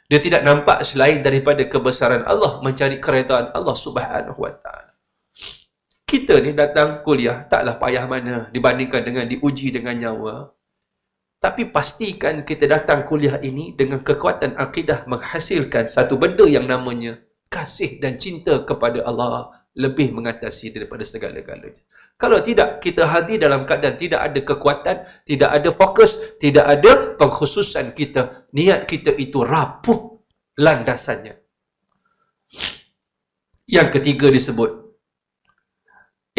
Dia tidak nampak selain daripada kebesaran Allah mencari keredaan Allah Subhanahu wa taala. Kita ni datang kuliah taklah payah mana dibandingkan dengan diuji dengan nyawa. Tapi pastikan kita datang kuliah ini dengan kekuatan akidah menghasilkan satu benda yang namanya kasih dan cinta kepada Allah lebih mengatasi daripada segala-galanya. Kalau tidak, kita hadir dalam keadaan tidak ada kekuatan, tidak ada fokus, tidak ada pengkhususan kita. Niat kita itu rapuh landasannya. Yang ketiga disebut.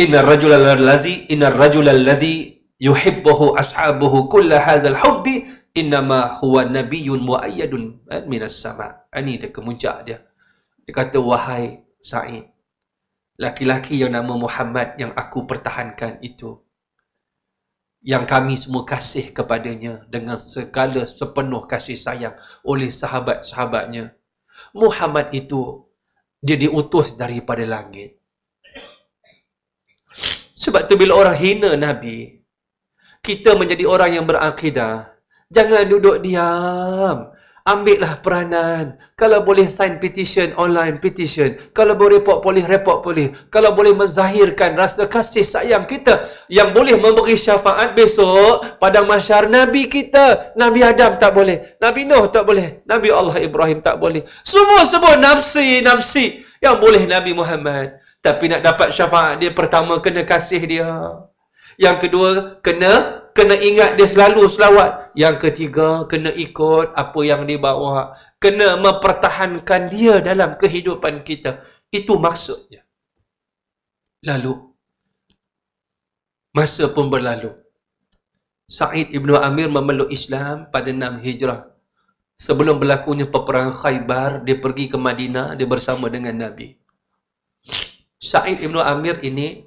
Inna rajulal ladzi inna rajulal ladzi yuhibbuhu ashabuhu kulla hadzal hubbi innama huwa nabiyyun muayyadun eh, minas sama. Ini dia kemuncak dia. Dia kata wahai Sa'id laki-laki yang nama Muhammad yang aku pertahankan itu yang kami semua kasih kepadanya dengan segala sepenuh kasih sayang oleh sahabat-sahabatnya Muhammad itu dia diutus daripada langit sebab tu bila orang hina Nabi kita menjadi orang yang berakidah jangan duduk diam ambillah peranan. Kalau boleh sign petition, online petition. Kalau boleh report boleh, report boleh. Kalau boleh menzahirkan rasa kasih sayang kita yang boleh memberi syafaat besok pada masyar Nabi kita. Nabi Adam tak boleh. Nabi Nuh tak boleh. Nabi Allah Ibrahim tak boleh. Semua-semua nafsi-nafsi yang boleh Nabi Muhammad. Tapi nak dapat syafaat dia pertama kena kasih dia. Yang kedua kena kena ingat dia selalu selawat. Yang ketiga, kena ikut apa yang dia bawa. Kena mempertahankan dia dalam kehidupan kita. Itu maksudnya. Lalu, masa pun berlalu. Sa'id Ibn Amir memeluk Islam pada 6 Hijrah. Sebelum berlakunya peperangan Khaybar, dia pergi ke Madinah, dia bersama dengan Nabi. Sa'id Ibn Amir ini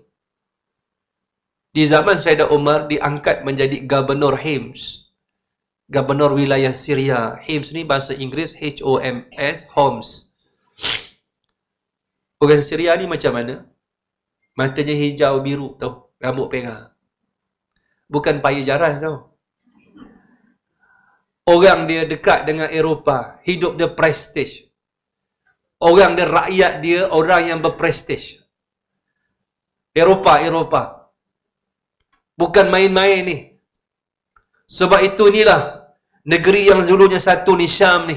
di zaman Sayyidah Umar diangkat menjadi Gubernur Hims. Gubernur wilayah Syria. Hims ni bahasa Inggeris H-O-M-S, Homs. Orang Syria ni macam mana? Matanya hijau biru tau. Rambut pera. Bukan payah jaras tau. Orang dia dekat dengan Eropah. Hidup dia prestige. Orang dia rakyat dia orang yang berprestige. Eropah, Eropah. Bukan main-main ni. Sebab itu inilah negeri yang dulunya satu ni Syam ni.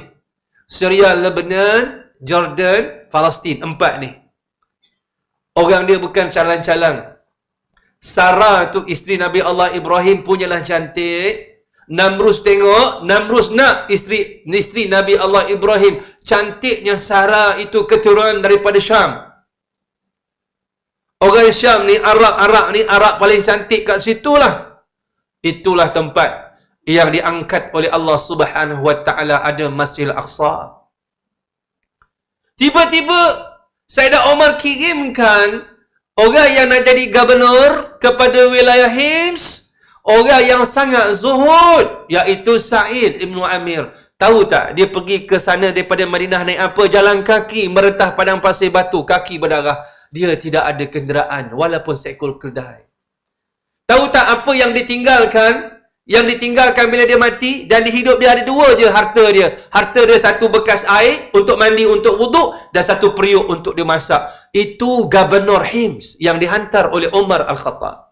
Syria, Lebanon, Jordan, Palestin. Empat ni. Orang dia bukan calang-calang. Sarah tu isteri Nabi Allah Ibrahim punyalah cantik. Namrus tengok, Namrus nak isteri isteri Nabi Allah Ibrahim. Cantiknya Sarah itu keturunan daripada Syam. Orang Syam ni, Arab-Arab ni, Arab paling cantik kat situ lah. Itulah tempat yang diangkat oleh Allah Subhanahu Wa Taala ada Masjid Al-Aqsa. Tiba-tiba Sayyidah Omar kirimkan orang yang nak jadi gubernur kepada wilayah Hims, orang yang sangat zuhud, iaitu Sa'id Ibn Amir. Tahu tak, dia pergi ke sana daripada Madinah naik apa? Jalan kaki, meretah padang pasir batu, kaki berdarah dia tidak ada kenderaan walaupun seekor kedai. Tahu tak apa yang ditinggalkan? Yang ditinggalkan bila dia mati dan di hidup dia ada dua je harta dia. Harta dia satu bekas air untuk mandi untuk wuduk dan satu periuk untuk dia masak. Itu Gubernur Hims yang dihantar oleh Umar Al-Khattab.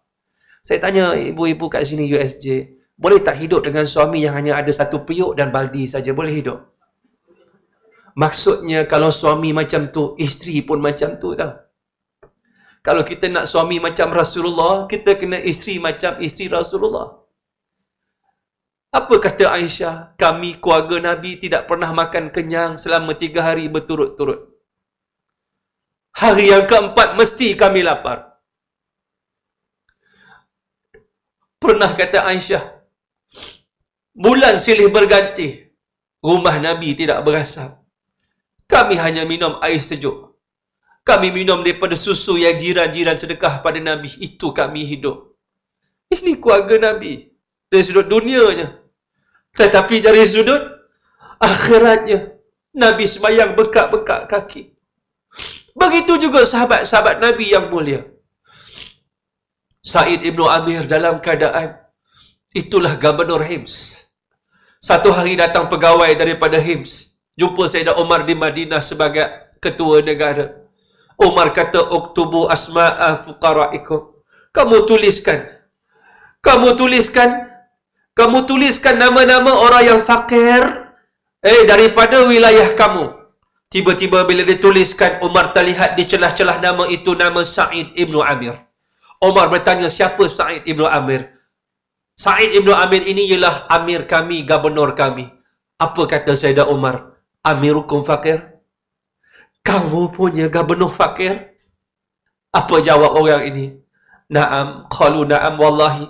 Saya tanya ibu-ibu kat sini USJ, boleh tak hidup dengan suami yang hanya ada satu periuk dan baldi saja? Boleh hidup? Maksudnya kalau suami macam tu, isteri pun macam tu tau. Kalau kita nak suami macam Rasulullah, kita kena isteri macam isteri Rasulullah. Apa kata Aisyah? Kami keluarga Nabi tidak pernah makan kenyang selama tiga hari berturut-turut. Hari yang keempat mesti kami lapar. Pernah kata Aisyah, bulan silih berganti, rumah Nabi tidak berasap. Kami hanya minum air sejuk. Kami minum daripada susu yang jiran-jiran sedekah pada Nabi. Itu kami hidup. Ini keluarga Nabi. Dari sudut dunianya. Tetapi dari sudut Akhiratnya, Nabi semayang bekak-bekak kaki. Begitu juga sahabat-sahabat Nabi yang mulia. Said Ibn Amir dalam keadaan itulah Gubernur Hims. Satu hari datang pegawai daripada Hims. Jumpa Sayyidah Umar di Madinah sebagai ketua negara. Umar kata, Oktubu asma'a fuqara'ikum. Kamu tuliskan. Kamu tuliskan. Kamu tuliskan nama-nama orang yang fakir. Eh, daripada wilayah kamu. Tiba-tiba bila dituliskan, Umar terlihat di celah-celah nama itu nama Sa'id Ibn Amir. Omar bertanya siapa Sa'id Ibn Amir? Sa'id Ibn Amir ini ialah Amir kami, Gubernur kami. Apa kata Sayyidah Umar? Amirukum fakir? Kamu punya Gubernur fakir? Apa jawab orang ini? Naam, qalu na'am wallahi.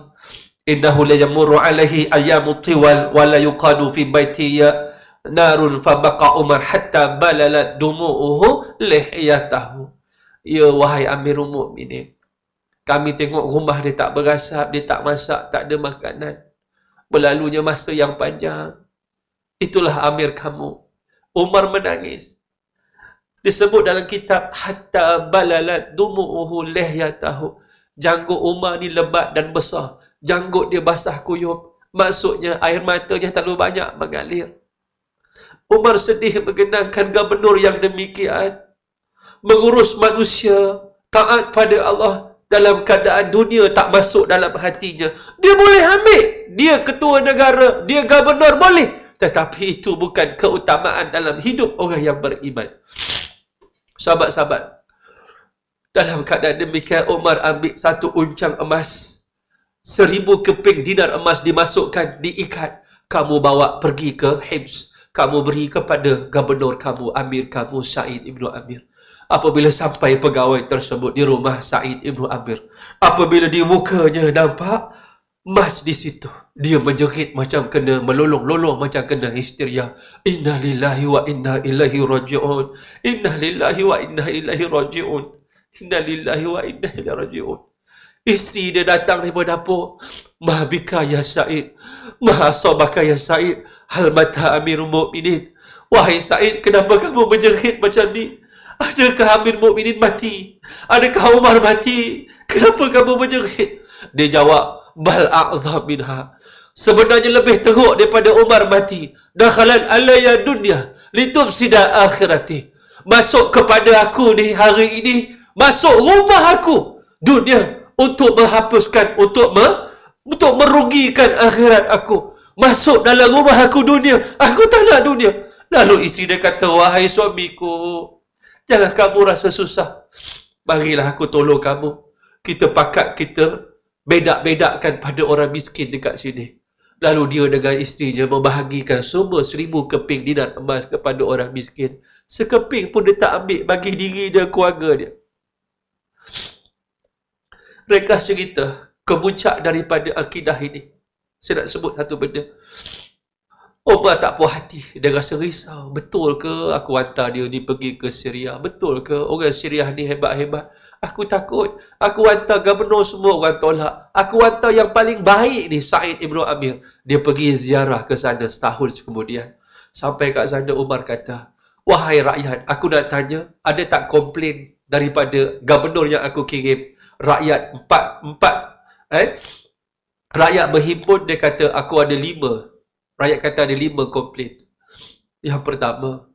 Innahu la yamurru alaihi ayamu tiwal wa la yuqadu fi baiti ya narun fabaqa Umar hatta balalat dumu'uhu lihiyatahu. Ya wahai Amirul Mukminin. Kami tengok rumah dia tak berasap, dia tak masak, tak ada makanan. Berlalunya masa yang panjang. Itulah Amir kamu. Umar menangis. Disebut dalam kitab hatta balalat dumu'uhu lihyatahu. Janggut Umar ni lebat dan besar. Janggut dia basah kuyup. Maksudnya air matanya terlalu banyak mengalir. Umar sedih mengenangkan gubernur yang demikian. Mengurus manusia. Taat pada Allah dalam keadaan dunia tak masuk dalam hatinya. Dia boleh ambil. Dia ketua negara, dia gubernur boleh. Tetapi itu bukan keutamaan dalam hidup orang yang beriman. Sahabat-sahabat, dalam keadaan demikian Umar ambil satu uncang emas. Seribu keping dinar emas dimasukkan, diikat. Kamu bawa pergi ke Hims. Kamu beri kepada gubernur kamu, Amir kamu, Said Ibn Amir apabila sampai pegawai tersebut di rumah Said Ibn Amir. Apabila di mukanya nampak emas di situ. Dia menjerit macam kena melolong-lolong macam kena histeria. Inna lillahi wa inna ilahi raji'un. Inna lillahi wa inna ilahi raji'un. Inna lillahi wa inna ilahi raji'un. Isteri dia datang daripada dapur. Mahabika ya Said. Mahasabaka ya Said. Hal mata amirul mu'minin. Wahai Said, kenapa kamu menjerit macam ni? Adakah Amir Mu'minin mati? Adakah Umar mati? Kenapa kamu menjerit? Dia jawab, Bal a'zab minha. Sebenarnya lebih teruk daripada Umar mati. Dakhalan alaya dunia. Litub sida akhirati. Masuk kepada aku ni hari ini. Masuk rumah aku. Dunia. Untuk menghapuskan. Untuk me, untuk merugikan akhirat aku. Masuk dalam rumah aku dunia. Aku tak nak dunia. Lalu isteri dia kata, Wahai suamiku. Jangan kamu rasa susah. Marilah aku tolong kamu. Kita pakat kita bedak-bedakkan pada orang miskin dekat sini. Lalu dia dengan isterinya membahagikan semua seribu keping dinar emas kepada orang miskin. Sekeping pun dia tak ambil bagi diri dia, keluarga dia. Mereka cerita kemuncak daripada akidah ini. Saya nak sebut satu benda. Umar tak puas hati. Dia rasa risau. Betul ke aku hantar dia ni pergi ke Syria? Betul ke orang Syria ni hebat-hebat? Aku takut. Aku hantar gubernur semua orang tolak. Aku hantar yang paling baik ni Said Ibn Amir. Dia pergi ziarah ke sana setahun kemudian. Sampai kat sana Umar kata, Wahai rakyat, aku nak tanya, ada tak komplain daripada gubernur yang aku kirim? Rakyat empat, empat, eh? Rakyat berhimpun, dia kata, aku ada lima Rakyat kata ada lima komplain. Yang pertama,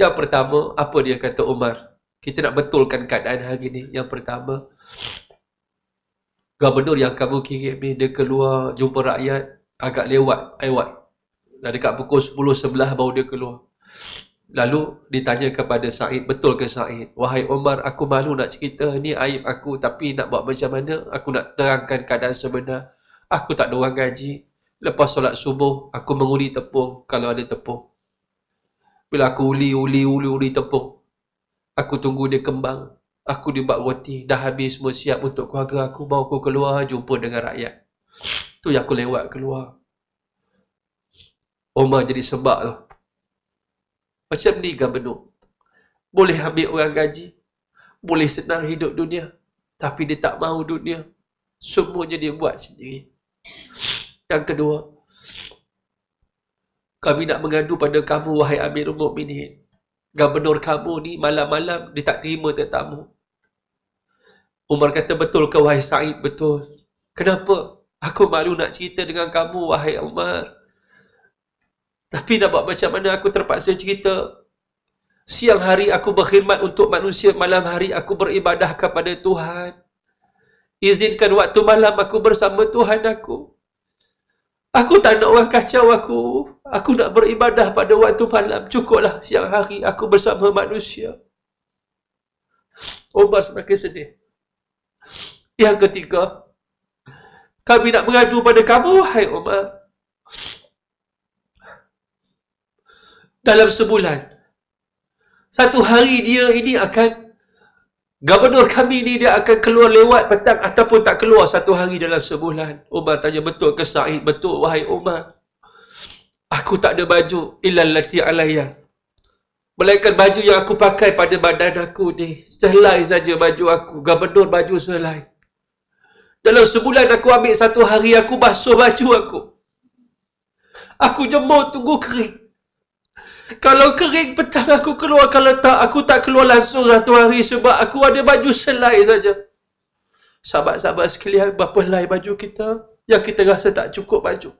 yang pertama, apa dia kata Umar? Kita nak betulkan keadaan hari ni. Yang pertama, gubernur yang kamu kirim ni, dia keluar jumpa rakyat agak lewat, lewat. Dah dekat pukul 10, 11 baru dia keluar. Lalu ditanya kepada Said, betul ke Said? Wahai Umar, aku malu nak cerita, ni aib aku tapi nak buat macam mana? Aku nak terangkan keadaan sebenar. Aku tak ada orang gaji. Lepas solat subuh, aku menguli tepung kalau ada tepung. Bila aku uli, uli, uli, uli tepung. Aku tunggu dia kembang. Aku dibuat roti. Dah habis semua siap untuk keluarga aku. Bawa aku keluar, jumpa dengan rakyat. Tu yang aku lewat keluar. Omar jadi sebab tu. Macam ni kan benuk. Boleh ambil orang gaji. Boleh senang hidup dunia. Tapi dia tak mahu dunia. Semuanya dia buat sendiri. Yang kedua, Kami nak mengadu pada kamu, wahai Amirul Mukminin. Gubernur kamu ni malam-malam dia tak terima tetamu. Umar kata, betul ke wahai Sa'id? Betul. Kenapa? Aku malu nak cerita dengan kamu, wahai Umar. Tapi nak buat macam mana aku terpaksa cerita. Siang hari aku berkhidmat untuk manusia, malam hari aku beribadah kepada Tuhan. Izinkan waktu malam aku bersama Tuhan aku. Aku tak nak orang kacau aku. Aku nak beribadah pada waktu malam. Cukuplah siang hari aku bersama manusia. Umar semakin sedih. Yang ketiga, kami nak mengadu pada kamu, hai Umar. Dalam sebulan, satu hari dia ini akan Gubernur kami ni dia akan keluar lewat petang ataupun tak keluar satu hari dalam sebulan. Umar tanya, betul ke Sa'id? Betul, wahai Umar. Aku tak ada baju illa lati alayya. Melainkan baju yang aku pakai pada badan aku ni. Selai saja baju aku. Gubernur baju selai. Dalam sebulan aku ambil satu hari aku basuh baju aku. Aku jemur tunggu kering. Kalau kering petang aku keluar, kalau tak aku tak keluar langsung satu hari sebab aku ada baju selai saja. Sahabat-sahabat sekalian, berapa helai baju kita yang kita rasa tak cukup baju.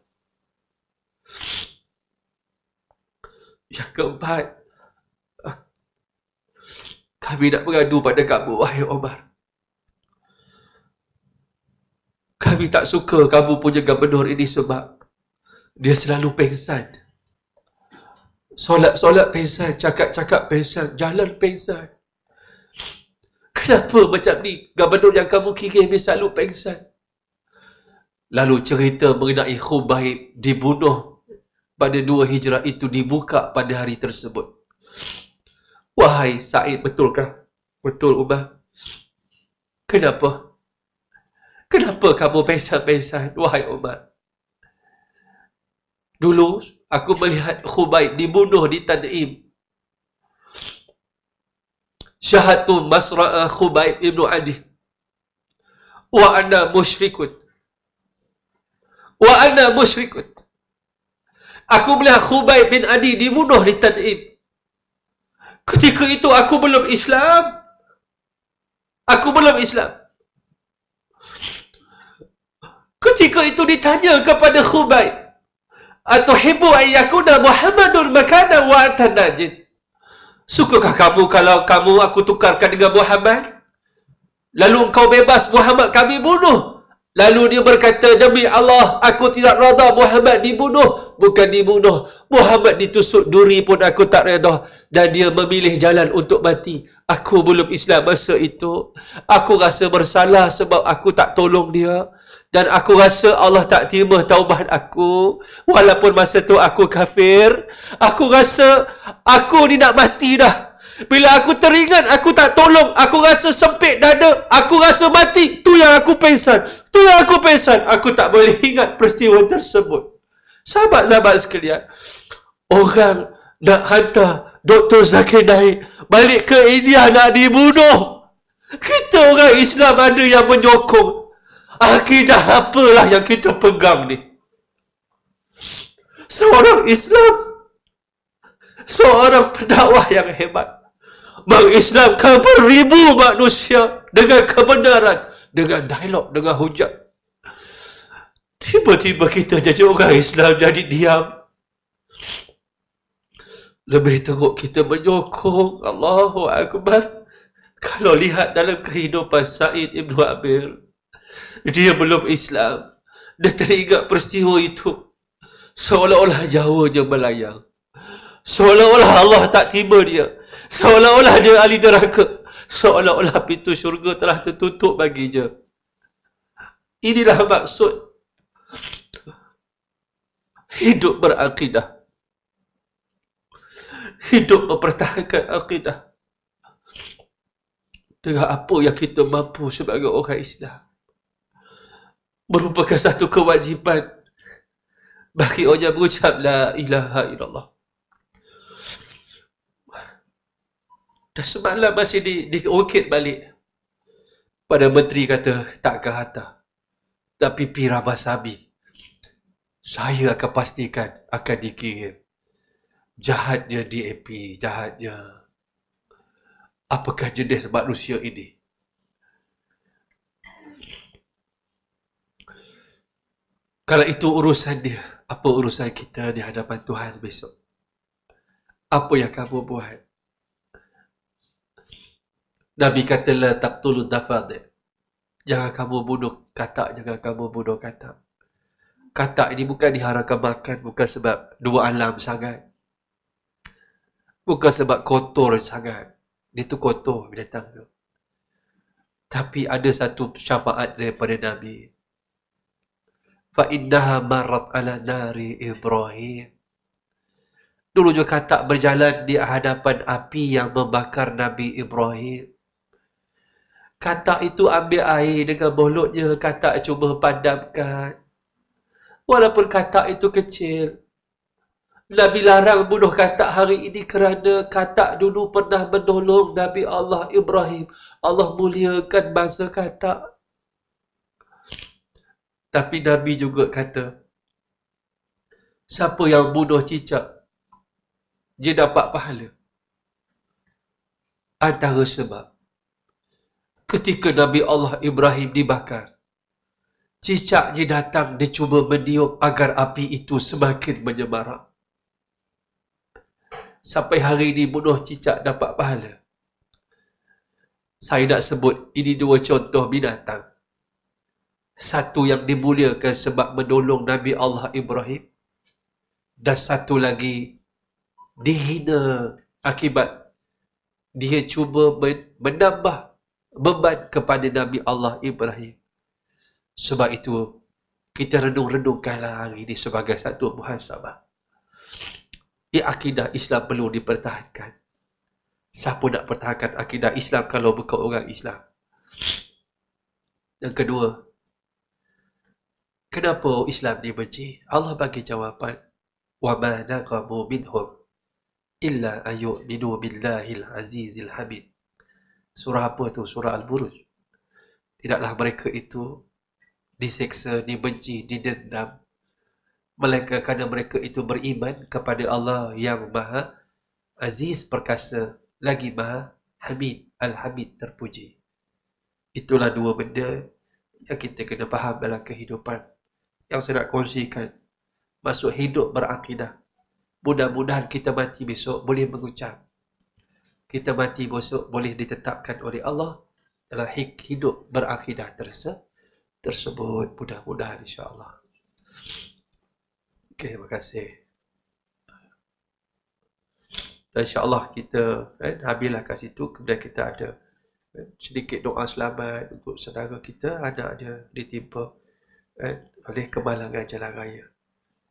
Yang keempat, kami nak mengadu pada kamu, wahai Omar. Kami tak suka kamu punya gubernur ini sebab dia selalu pengsan. Solat-solat pengsan, cakap-cakap pengsan, jalan pengsan. Kenapa macam ni? Gubernur yang kamu kirim ni selalu pengsan. Lalu cerita mengenai Khubaib dibunuh pada dua hijrah itu dibuka pada hari tersebut. Wahai Said, betulkah? Betul, Ubah. Kenapa? Kenapa kamu pengsan-pengsan, wahai Umar? Dulu aku melihat Khubaib dibunuh di Tan'im. Syahatu Masra'a Khubaib ibnu Adi. Wa anna musyrikun. Wa anna musyrikun. Aku melihat Khubaib bin Adi dibunuh di Tan'im. Ketika itu aku belum Islam. Aku belum Islam. Ketika itu ditanya kepada Khubaib atau hibu ayyakuna Muhammadun makana wa anta najid. Sukakah kamu kalau kamu aku tukarkan dengan Muhammad? Lalu engkau bebas Muhammad kami bunuh. Lalu dia berkata, demi Allah, aku tidak rada Muhammad dibunuh. Bukan dibunuh. Muhammad ditusuk duri pun aku tak reda. Dan dia memilih jalan untuk mati. Aku belum Islam masa itu. Aku rasa bersalah sebab aku tak tolong dia. Dan aku rasa Allah tak terima taubat aku. Walaupun masa tu aku kafir. Aku rasa aku ni nak mati dah. Bila aku teringat aku tak tolong. Aku rasa sempit dada. Aku rasa mati. Tu yang aku pensan. Tu yang aku pensan. Aku tak boleh ingat peristiwa tersebut. Sahabat-sahabat sekalian. Orang nak hantar Dr. Zakir Naik balik ke India nak dibunuh. Kita orang Islam ada yang menyokong. Akidah apalah yang kita pegang ni? Seorang Islam. Seorang pendakwah yang hebat. Mengislamkan beribu manusia Dengan kebenaran Dengan dialog, dengan hujat Tiba-tiba kita jadi orang Islam Jadi diam. Lebih teruk kita menyokong. Allahu Akbar. Kalau lihat dalam kehidupan Said Ibn Abir dia belum Islam. Dia teringat peristiwa itu. Seolah-olah Jawa je melayang. Seolah-olah Allah tak tiba dia. Seolah-olah dia ahli neraka. Seolah-olah pintu syurga telah tertutup bagi dia. Inilah maksud hidup berakidah. Hidup mempertahankan akidah. Dengan apa yang kita mampu sebagai orang Islam merupakan satu kewajipan bagi orang yang berucap la ilaha illallah. Dan semalam masih di, diukit balik. Pada menteri kata, tak ke hata. Tapi Pira Masabi, saya akan pastikan akan dikirim jahatnya DAP, jahatnya apakah jenis manusia ini? Kalau itu urusan dia, apa urusan kita di hadapan Tuhan besok? Apa yang kamu buat? Nabi kata la taqtulu dafad. Jangan kamu bunuh katak, jangan kamu bunuh katak. Katak ini bukan diharamkan makan, bukan sebab dua alam sangat. Bukan sebab kotor sangat. Dia tu kotor binatang tu. Tapi ada satu syafaat daripada Nabi fa innaha marat ala nari Ibrahim. Dulu juga katak berjalan di hadapan api yang membakar Nabi Ibrahim. Katak itu ambil air dengan mulutnya, katak cuba padamkan. Walaupun katak itu kecil. Nabi larang bunuh katak hari ini kerana katak dulu pernah menolong Nabi Allah Ibrahim. Allah muliakan bangsa katak. Tapi Nabi juga kata, siapa yang bunuh cicak, dia dapat pahala. Antara sebab, ketika Nabi Allah Ibrahim dibakar, cicak dia datang, dia cuba meniup agar api itu semakin menyemarak. Sampai hari ini bunuh cicak dapat pahala. Saya nak sebut ini dua contoh binatang satu yang dimuliakan sebab menolong Nabi Allah Ibrahim. Dan satu lagi dihina akibat dia cuba menambah beban kepada Nabi Allah Ibrahim. Sebab itu kita renung-renungkanlah hari ini sebagai satu muhasabah. Ya akidah Islam perlu dipertahankan. Siapa nak pertahankan akidah Islam kalau bukan orang Islam? Yang kedua, Kenapa Islam dibenci? Allah bagi jawapan. Wa ma naqamu minhum illa ayyuminu billahil azizil hamid. Surah apa tu? Surah Al-Buruj. Tidaklah mereka itu diseksa, dibenci, didendam. Melainkan kerana mereka itu beriman kepada Allah yang maha aziz perkasa, lagi maha hamid, al-hamid terpuji. Itulah dua benda yang kita kena faham dalam kehidupan yang saya nak kongsikan masuk hidup berakidah. Mudah-mudahan kita mati besok boleh mengucap. Kita mati besok boleh ditetapkan oleh Allah dalam hidup berakidah tersebut. Tersebut mudah-mudahan insya-Allah. Okey, terima kasih. Dan insya-Allah kita eh, habislah kat situ kemudian kita ada eh, sedikit doa selamat untuk saudara kita anak dia ditimpa eh, oleh kemalangan jalan raya.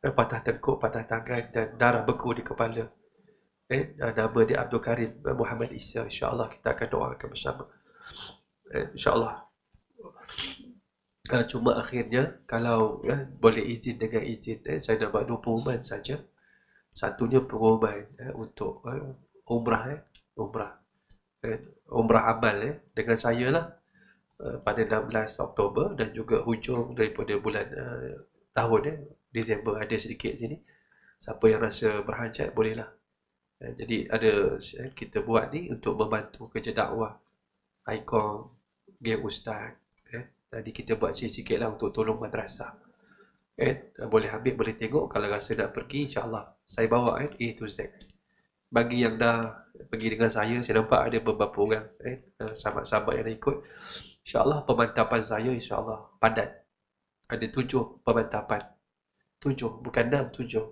Eh, patah tengkuk, patah tangan dan darah beku di kepala. Eh, nama dia Abdul Karim Muhammad Isa. InsyaAllah kita akan doakan bersama. Eh, InsyaAllah. Eh, cuma akhirnya, kalau eh, boleh izin dengan izin, eh, saya nak buat dua pengumuman saja. Satunya pengumuman eh, untuk eh, umrah. Eh, umrah. Eh, umrah amal eh, dengan saya lah. Eh, pada 16 Oktober dan juga hujung daripada bulan uh, tahun ya, Disember ada sedikit sini. Siapa yang rasa berhajat bolehlah. Uh, jadi ada uh, kita buat ni untuk membantu kerja dakwah. Ikon, game ustaz. Eh. Tadi kita buat sikit-sikit lah untuk tolong madrasah. Eh, boleh ambil, boleh tengok. Kalau rasa nak pergi, insyaAllah. Saya bawa eh, A to Z. Bagi yang dah pergi dengan saya, saya nampak ada beberapa orang. Eh, sahabat-sahabat yang dah ikut. InsyaAllah pemantapan saya insyaAllah padat. Ada tujuh pemantapan. Tujuh, bukan enam, tujuh.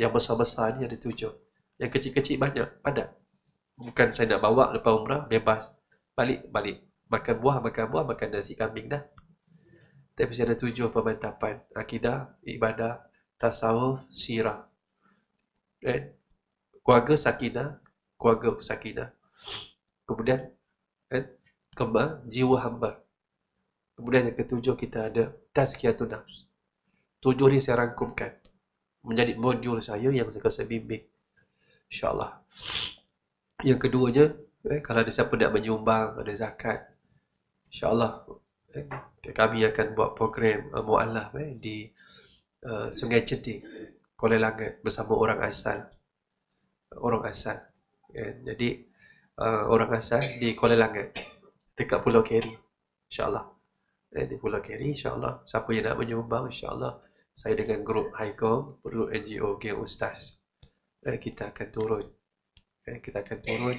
Yang besar-besar ni ada tujuh. Yang kecil-kecil banyak, padat. Bukan saya nak bawa lepas umrah, bebas. Balik, balik. Makan buah, makan buah, makan nasi kambing dah. Tapi saya ada tujuh pemantapan. Akidah, ibadah, tasawuf, sirah. Eh, keluarga sakinah, keluarga sakinah. Kemudian, eh, kembang jiwa hamba. Kemudian yang ketujuh kita ada tazkiyatun nafs. Tujuh ni saya rangkumkan menjadi modul saya yang saya rasa bimbing. InsyaAllah. Yang keduanya, eh, kalau ada siapa nak menyumbang, ada zakat. InsyaAllah, eh, kami akan buat program uh, mu'alaf eh, di uh, Sungai Cedih, Kuala Langat bersama orang asal. orang asal. Ya, jadi uh, orang asal di Kuala Langat dekat Pulau Keri. InsyaAllah. Eh, di Pulau Keri insyaAllah. Siapa yang nak menyumbang insyaAllah. Saya dengan grup HICOM, grup NGO Geng Ustaz. Eh, kita akan turun. Eh, kita akan turun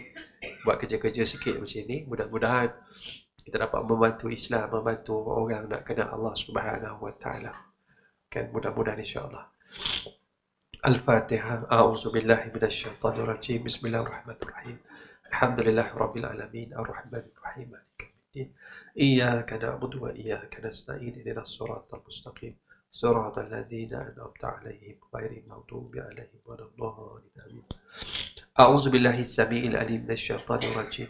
buat kerja-kerja sikit macam ni. Mudah-mudahan kita dapat membantu Islam, membantu orang nak kenal Allah Subhanahu Wa Taala. Kan mudah-mudahan insya-Allah. Al-Fatihah. A'udzu billahi minasy syaithanir rajim. Bismillahirrahmanirrahim. Alhamdulillah rabbil alamin. Ar-Rahmanir المستقيم إياك نعبد وإياك نستعين إلى الصراط المستقيم. صراط الذين أنعمت عليهم غير المغضوب عليهم ولا الضالين. أعوذ بالله السميع العليم من الشيطان الرجيم.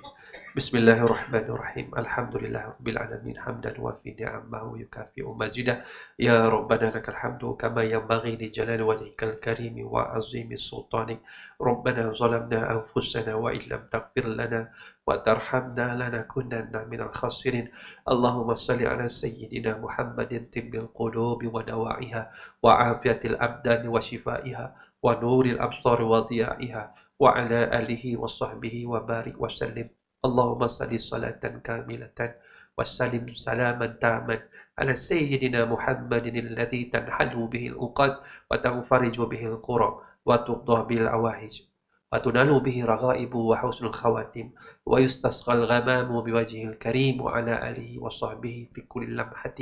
بسم الله الرحمن الرحيم. الحمد لله رب العالمين. حمدا وفي نعمه يكافئ مزيدا. يا ربنا لك الحمد كما ينبغي لجلال وجهك الكريم وعظيم سلطانك. ربنا ظلمنا أنفسنا وإن لم تغفر لنا وترحمنا لنكونن من الخاسرين. اللهم صل على سيدنا محمد طب القلوب ودواعيها وعافية الأبدان وشفائها ونور الأبصار وضيائها وعلى آله وصحبه وبارك وسلم. اللهم صل صلاة كاملة وسلم سلاما تاما على سيدنا محمد الذي تنحل به الأوقات وتنفرج به القرى وتقضى به العواهج وتنال به رغائب وحسن الخواتم ويستسقى الغمام بوجهه الكريم وعلى آله وصحبه في كل لمحة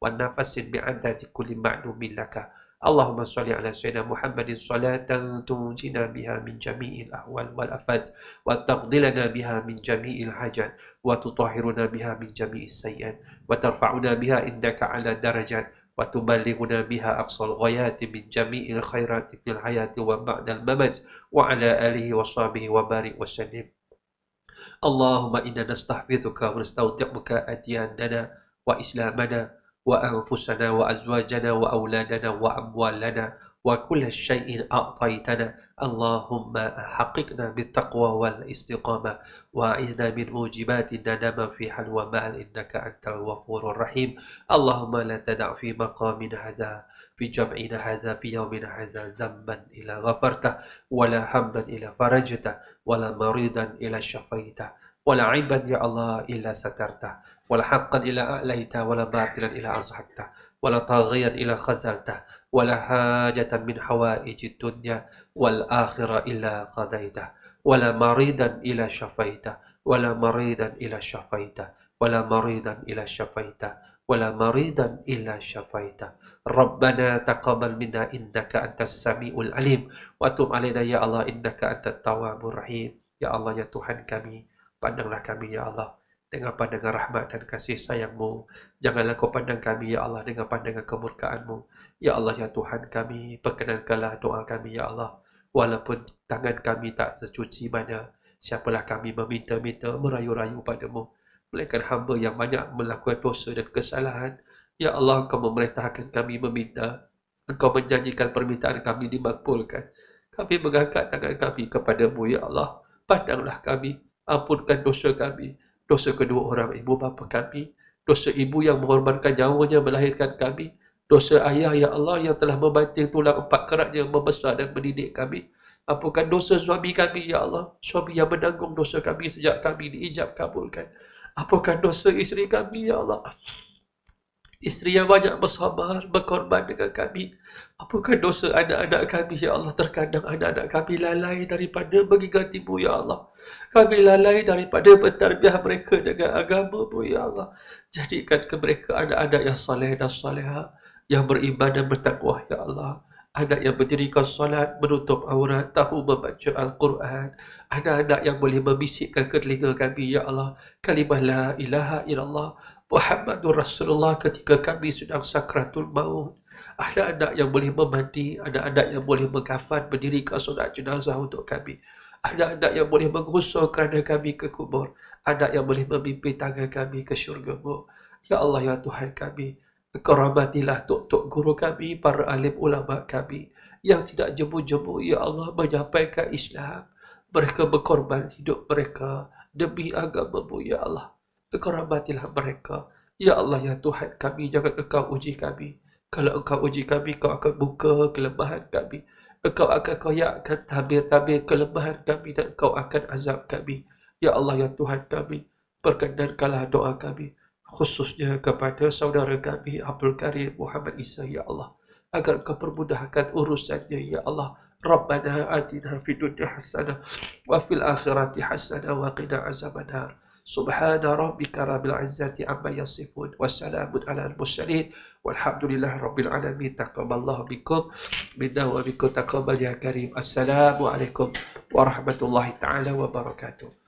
ونفس بعدد كل معلوم لك Allahumma salli ala sayyidina Muhammadin salatan tujina biha min jami'il ahwal wal afat wa taqdilana biha min jami'il hajat wa tutahhiruna biha min jami'is sayyi'at wa tarfa'una biha indaka ala darajat wa tuballighuna biha aqsal ghayati min jami'il khairat fil hayati wa ba'dal mamat wa ala alihi wa sahbihi wa barik wa sallim. Allahumma inna nastahfiduka wa nastawtiquka adiyana wa islamana وأنفسنا وأزواجنا وأولادنا وأموالنا وكل شيء أعطيتنا. اللهم حققنا بالتقوى والاستقامة وأعذنا من موجبات الندم في حل ومال إنك أنت الغفور الرحيم. اللهم لا تدع في مقامنا هذا في جمعنا هذا في يومنا هذا ذنبا إلى غفرته ولا هما إلى فرجته ولا مريضا إلى شفيته ولا عيبا يا الله إلا سترته. ولا حقا إلى أعليته ولا باطلا إلى أصحبته ولا طاغيا إلى خزلته ولا حاجة من حوائج الدنيا والآخرة إلا قضيته ولا مريضا إلى شفيته ولا مريضا إلى شفيته ولا مريضا إلى شفيته ولا مريضا إلا شفيته ربنا تقبل منا إنك أنت السميع العليم وتب علينا يا الله إنك أنت التواب الرحيم. يا الله يا Tuhan kami pandanglah kami ya Allah dengan pandangan rahmat dan kasih sayangmu. Janganlah kau pandang kami, Ya Allah, dengan pandangan kemurkaanmu. Ya Allah, Ya Tuhan kami, perkenankanlah doa kami, Ya Allah. Walaupun tangan kami tak secuci mana, siapalah kami meminta-minta, merayu-rayu padamu. Melainkan hamba yang banyak melakukan dosa dan kesalahan. Ya Allah, Engkau memerintahkan kami meminta. Engkau menjanjikan permintaan kami dimakbulkan. Kami mengangkat tangan kami kepadamu, Ya Allah. Pandanglah kami, ampunkan dosa kami dosa kedua orang ibu bapa kami, dosa ibu yang mengorbankan nyawanya melahirkan kami, dosa ayah ya Allah yang telah membanting tulang empat keratnya membesar dan mendidik kami. Ampunkan dosa suami kami ya Allah, suami yang menanggung dosa kami sejak kami diijab kabulkan. Ampunkan dosa isteri kami ya Allah. Isteri yang banyak bersabar, berkorban dengan kami. Apakah dosa anak-anak kami, Ya Allah? Terkadang anak-anak kami lalai daripada mengingatimu, Ya Allah. Kami lalai daripada bertarbiah mereka dengan agamamu, Ya Allah. Jadikan ke mereka anak-anak yang saleh dan saleha, yang beriman dan bertakwa, Ya Allah. Anak yang berdirikan salat, menutup aurat, tahu membaca Al-Quran. Anak-anak yang boleh membisikkan ke telinga kami, Ya Allah. Kalimah la ilaha illallah. Muhammadur Rasulullah ketika kami sedang sakratul maut. Ada anak yang boleh memandi, ada anak yang boleh mengkafan, berdirikan solat jenazah untuk kami. Ada anak yang boleh mengusur kerana kami ke kubur. Anak yang boleh memimpin tangan kami ke syurga mu. Ya Allah, Ya Tuhan kami. Keramatilah tok-tok guru kami, para alim ulama kami. Yang tidak jemu-jemu, Ya Allah, menyampaikan Islam. Mereka berkorban hidup mereka demi agama-Mu, Ya Allah. Keramatilah mereka. Ya Allah, Ya Tuhan kami, jangan engkau uji kami. Kalau engkau uji kami, kau akan buka kelemahan kami. Engkau akan koyakkan tabir-tabir kelemahan kami dan Engkau akan azab kami. Ya Allah, Ya Tuhan kami, perkenankanlah doa kami. Khususnya kepada saudara kami, Abdul Karim Muhammad Isa, Ya Allah. Agar Engkau permudahkan urusannya, Ya Allah. Rabbana atina fi dunya hasanah wa fil akhirati hasanah wa qina azabannar. سبحان ربك رب العزة عما يصفون والسلام على المرسلين Walhamdulillah Rabbil Alamin. Taqaballahu bikum. Minna wa bikum. Taqabal ya karim. Assalamualaikum warahmatullahi ta'ala wabarakatuh.